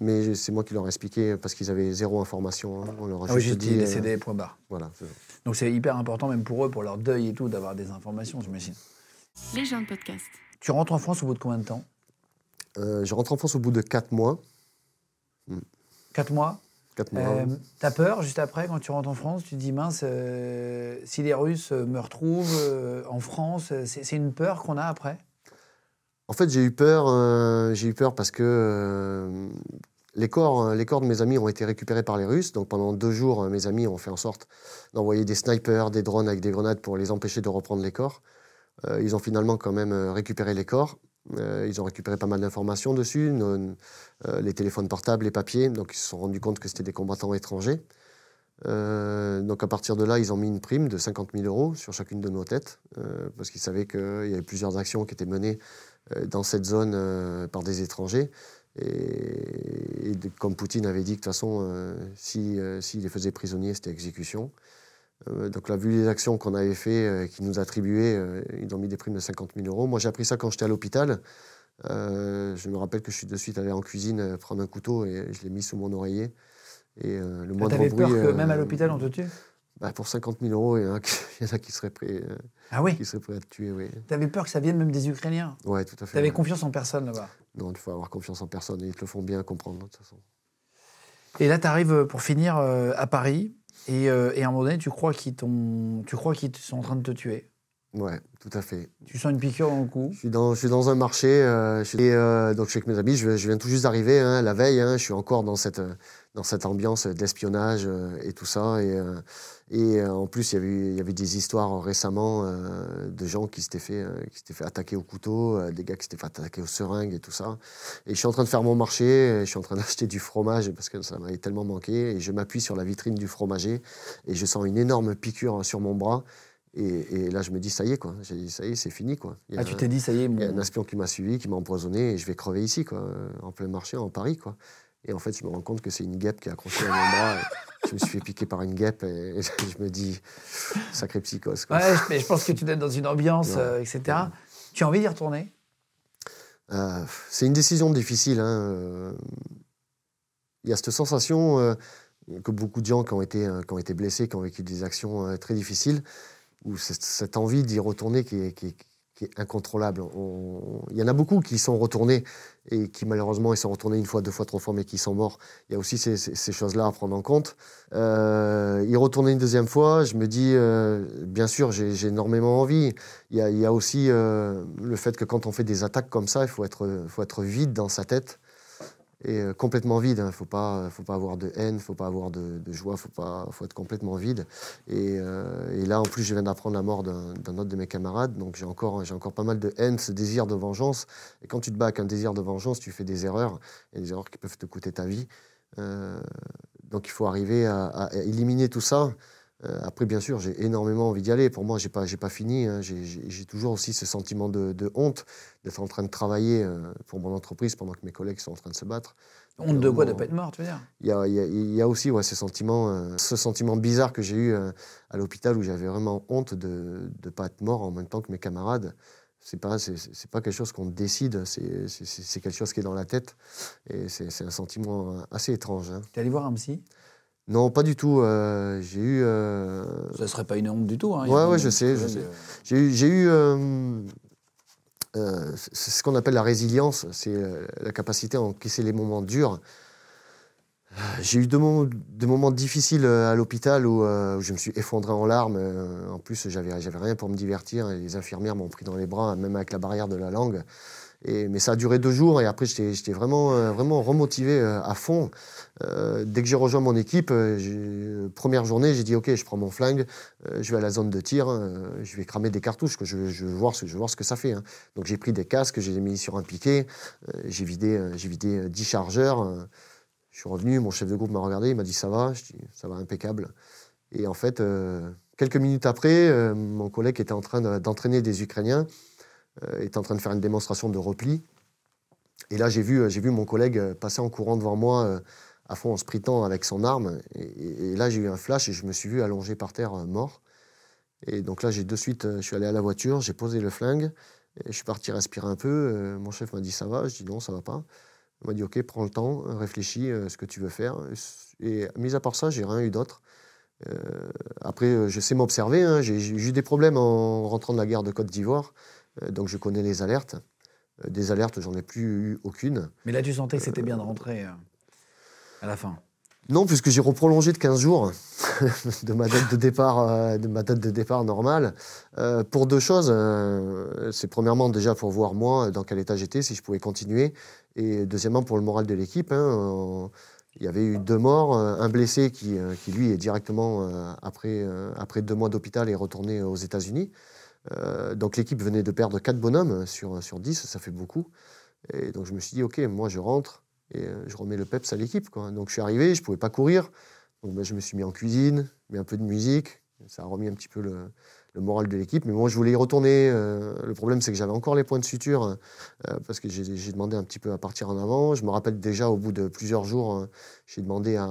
mais c'est moi qui leur ai expliqué parce qu'ils avaient zéro information. hein. On leur a Ah oui, juste dit. euh, décédé, point barre. voilà. Donc c'est hyper important, même pour eux, pour leur deuil et tout, d'avoir des informations, j'imagine. Les gens de podcast. Tu rentres en France au bout de combien de temps? Euh, je rentre en France au bout de 4 mois. Quatre mois? 4 mois. Euh, T'as peur juste après quand tu rentres en France Tu te dis mince, euh, si les Russes me retrouvent euh, en France, c'est une peur qu'on a après? En fait, j'ai eu peur. euh, j'ai eu peur parce que euh, les corps, euh, les corps de mes amis ont été récupérés par les Russes. Donc pendant deux jours, euh, mes amis ont fait en sorte d'envoyer des snipers, des drones avec des grenades pour les empêcher de reprendre les corps. Ils ont finalement quand même récupéré les corps. Ils ont récupéré pas mal d'informations dessus, les téléphones portables, les papiers. Donc ils se sont rendus compte que c'était des combattants étrangers. Donc à partir de là, ils ont mis une prime de 50 000 euros sur chacune de nos têtes, parce qu'ils savaient qu'il y avait plusieurs actions qui étaient menées dans cette zone euh, par des étrangers. Et, comme Poutine avait dit que de toute façon, euh, si, euh, s'il les faisait prisonniers, c'était exécution. Euh, donc là, vu les actions qu'on avait fait, euh, qu'ils nous attribuaient, euh, ils ont mis des primes de 50 000 euros. Moi, j'ai appris ça quand j'étais à l'hôpital. Euh, je me rappelle que je suis de suite allé en cuisine euh, prendre un couteau et je l'ai mis sous mon oreiller. Et euh, le moindre bruit. peur que euh, même à l'hôpital on te tue? Bah, Pour 50 000 euros, il y en a qui, [laughs] il y en a qui seraient prêts, euh, Ah oui qui seraient prêts à te tuer. Oui, T'avais peur que ça vienne même des Ukrainiens ouais, tout à fait. T'avais ouais. confiance en personne là-bas Non, il faut avoir confiance en personne et ils te le font bien comprendre, de toute façon. Et là, tu arrives pour finir euh, à Paris, et, euh, et à un moment donné, tu crois qu'ils tu sont en train de te tuer. Ouais, tout à fait. Tu sens une piqûre dans le cou. Je suis dans, je suis dans un marché, euh, je suis, et, euh, donc je suis avec mes amis, je, je viens tout juste d'arriver, hein, la veille, hein, je suis encore dans cette, euh, dans cette ambiance d'espionnage euh, et tout ça. Et, euh, et euh, en plus, il y, avait, eu- il y avait des histoires récemment euh, de gens qui s'étaient fait, euh, qui s'étaient fait attaquer au couteau, euh, des gars qui s'étaient fait attaquer aux seringues et tout ça. Et je suis en train de faire mon marché, je suis en train [laughs] d'acheter du fromage parce que ça m'avait tellement manqué. Et je m'appuie sur la vitrine du fromager et je sens une énorme piqûre sur mon bras. Et, et là, je me dis, ça y est, quoi. J'ai dit, ça y est, c'est fini, quoi. Il y a Ah, tu t'es dit, ça y est, il y a mon... un espion qui m'a suivi, qui m'a empoisonné et je vais crever ici, quoi, euh, en plein marché, en Paris, quoi. Et en fait, je me rends compte que c'est une guêpe qui est accrochée à mon bras. je me suis fait piquer par une guêpe et, et [laughs] je me dis, sacré psychose. Quoi. Ouais, mais je pense que tu dois être dans une ambiance, Ouais. euh, etc. Tu as envie d'y retourner? Euh, c'est une décision difficile. hein, euh. Il y a cette sensation que beaucoup de gens qui ont été, qui ont été blessés, qui ont vécu des actions très difficiles, c'est cette envie d'y retourner qui est, qui est- incontrôlable. On- Il y en a beaucoup qui sont retournés et qui malheureusement ils sont retournés une fois, deux fois, trois fois, mais qui sont morts. Il y a aussi ces, choses-là à prendre en compte. Euh, y retourner une deuxième fois, je me dis, euh, bien sûr, j'ai énormément envie. Il y a, aussi euh, le fait que quand on fait des attaques comme ça, il faut être vide dans sa tête et euh, complètement vide. Il ne faut pas, faut pas avoir de haine, il ne faut pas avoir de, joie, il faut, faut être complètement vide. Et, euh, et là, en plus, je viens d'apprendre la mort d'un autre de mes camarades, donc j'ai encore, encore pas mal de haine, ce désir de vengeance. Et quand tu te bats avec un désir de vengeance, tu fais des erreurs, et des erreurs qui peuvent te coûter ta vie. Euh, donc il faut arriver à éliminer tout ça. Euh, après, bien sûr, j'ai énormément envie d'y aller. Pour moi, j'ai pas, j'ai pas fini. hein. J'ai- toujours aussi ce sentiment de, de honte d'être en train de travailler euh, pour mon entreprise pendant que mes collègues sont en train de se battre. Honte de quoi? De vraiment, pas être mort, tu veux dire? il y a, il y a- il y a aussi ouais, ce, sentiment, euh, ce sentiment bizarre que j'ai eu euh, à l'hôpital où j'avais vraiment honte de ne pas être mort en même temps que mes camarades. c'est pas, c'est, c'est pas quelque chose qu'on décide, c'est, quelque chose qui est dans la tête. Et c'est, un sentiment assez étrange. Hein. T'es allé voir un psy? Non, pas du tout. euh, j'ai eu. euh, Ça serait pas une honte du tout. Hein. Ouais, ouais, je sais, je de- sais. J'ai eu, j'ai eu euh, c'est ce qu'on appelle la résilience, c'est la capacité à encaisser les moments durs. J'ai eu deux moments, difficiles à l'hôpital où, euh, où je me suis effondré en larmes. En plus, j'avais j'avais rien pour me divertir et les infirmières m'ont pris dans les bras, même avec la barrière de la langue. Mais ça a duré deux jours et après, j'étais vraiment, euh, vraiment remotivé euh, à fond. Euh, dès que j'ai rejoint mon équipe, première journée, j'ai dit OK, je prends mon flingue, je vais à la zone de tir, euh, je vais cramer des cartouches, que je, je veux voir ce, que ça fait. hein. Donc j'ai pris des casques, j'ai mis sur un piquet, j'ai vidé, j'ai vidé euh, 10 chargeurs. je suis revenu, mon chef de groupe m'a regardé, il m'a dit ça va, ça va impeccable. Et en fait, quelques minutes après, mon collègue était en train de- d'entraîner des Ukrainiens, était en train de faire une démonstration de repli. Et là, j'ai vu, j'ai vu mon collègue euh, passer en courant devant moi, euh, à fond en sprintant avec son arme. Et, là, j'ai eu un flash et je me suis vu allongé par terre, euh, mort. Et donc là, j'ai de suite, euh, je suis allé à la voiture, j'ai posé le flingue, et je suis parti respirer un peu. euh, mon chef m'a dit ça va, je dis non, ça va pas. Il m'a dit ok, prends le temps, euh, réfléchis euh, ce que tu veux faire. Et mis à part ça, j'ai rien eu d'autre. Euh, après, euh, je sais m'observer. hein, j'ai eu des problèmes en rentrant de la guerre de Côte d'Ivoire, euh, donc je connais les alertes. Euh, des alertes, j'en ai plus eu aucune. Mais là, tu sentais que c'était bien de rentrer euh, à la fin. Non, puisque j'ai reprolongé de 15 jours [laughs] de ma date de départ, euh, de ma date de départ normale, euh, pour deux choses. euh, c'est premièrement déjà pour voir moi dans quel état j'étais, si je pouvais continuer, et deuxièmement pour le moral de l'équipe. hein, euh, il y avait eu deux morts, euh, un blessé qui, euh, qui lui est directement euh, après, euh, après deux mois d'hôpital est retourné aux États-Unis. Euh, donc l'équipe venait de perdre quatre bonhommes sur, sur 10, ça fait beaucoup. Et donc je me suis dit, ok, moi je rentre et euh, je remets le peps à l'équipe. Donc je suis arrivé, je ne pouvais pas courir. Donc ben, je me suis mis en cuisine, mis un peu de musique. Ça a remis un petit peu le, le moral de l'équipe. Mais moi, je voulais y retourner. euh, le problème, c'est que j'avais encore les points de suture euh, parce que j'ai demandé un petit peu à partir en avant. Je me rappelle déjà, au bout de plusieurs jours, euh, j'ai demandé à,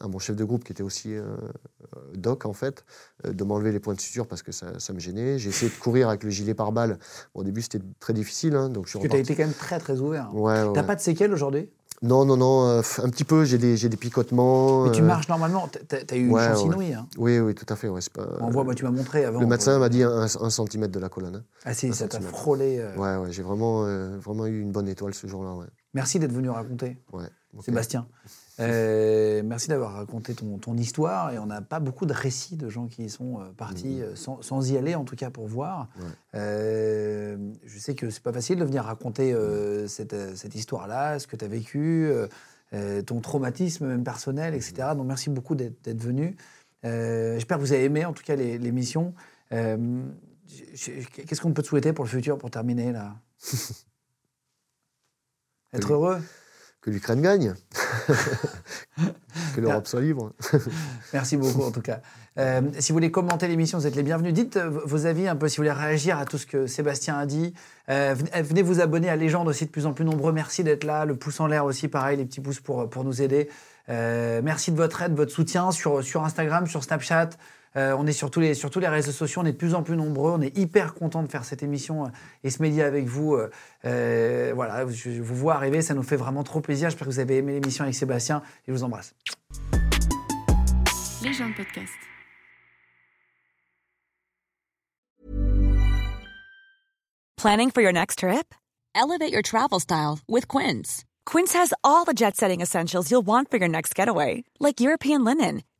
à mon chef de groupe, qui était aussi doc en fait, de m'enlever les points de suture parce que ça, ça me gênait. J'ai essayé de courir avec le gilet pare-balles. Bon, au début, c'était très difficile. hein, donc je suis tu as été quand même très, très ouvert. Ouais, ouais. T'as pas de séquelles aujourd'hui? Non, non, non, euh, un petit peu, j'ai des, des picotements. Mais tu euh, marches normalement. T'as as eu ouais, une chance ouais. inouïe. Hein. Oui, oui, tout à fait. ouais, pas- On voit, moi, tu m'as montré avant. le médecin m'a dit un, un centimètre de la colonne. hein. Ah si, un ça t'a frôlé. euh. Ouais, ouais, j'ai vraiment, euh, vraiment eu une bonne étoile ce jour-là. Merci d'être venu raconter, Ouais, ok. Sébastien. Euh, merci d'avoir raconté ton, ton histoire. Et on n'a pas beaucoup de récits de gens qui sont euh, partis euh, sans, sans y aller, en tout cas pour voir. Ouais. Euh, je sais que c'est pas facile de venir raconter euh, cette, cette histoire-là, ce que tu as vécu, ton traumatisme même personnel, etc. Donc merci beaucoup d'être venu. J'espère que vous avez aimé en tout cas l'émission. Qu'est-ce qu'on peut te souhaiter pour le futur, pour terminer là? [laughs] Être heureux? Que l'Ukraine gagne. [laughs] que l'Europe soit libre. [laughs] Merci beaucoup en tout cas. Euh, si vous voulez commenter l'émission, vous êtes les bienvenus. Dites euh, vos avis un peu si vous voulez réagir à tout ce que Sébastien a dit. Euh, venez, vous abonner à Légende aussi de plus en plus nombreux. Merci d'être là. Le pouce en l'air aussi, pareil, les petits pouces pour, pour nous aider. Merci de votre aide, votre soutien sur, sur Instagram, sur Snapchat. Euh, on est sur tous, les, sur tous les réseaux sociaux, on est de plus en plus nombreux. On est hyper content de faire cette émission euh, et ce média avec vous. Euh, voilà, je, je vous vois arriver, ça nous fait vraiment trop plaisir. J'espère que vous avez aimé l'émission avec Sébastien et je vous embrasse. Les gens de podcast. Planning for your next trip? Elevate your travel style with Quince. Quince has all the jet setting essentials you'll want for your next getaway, like European linen,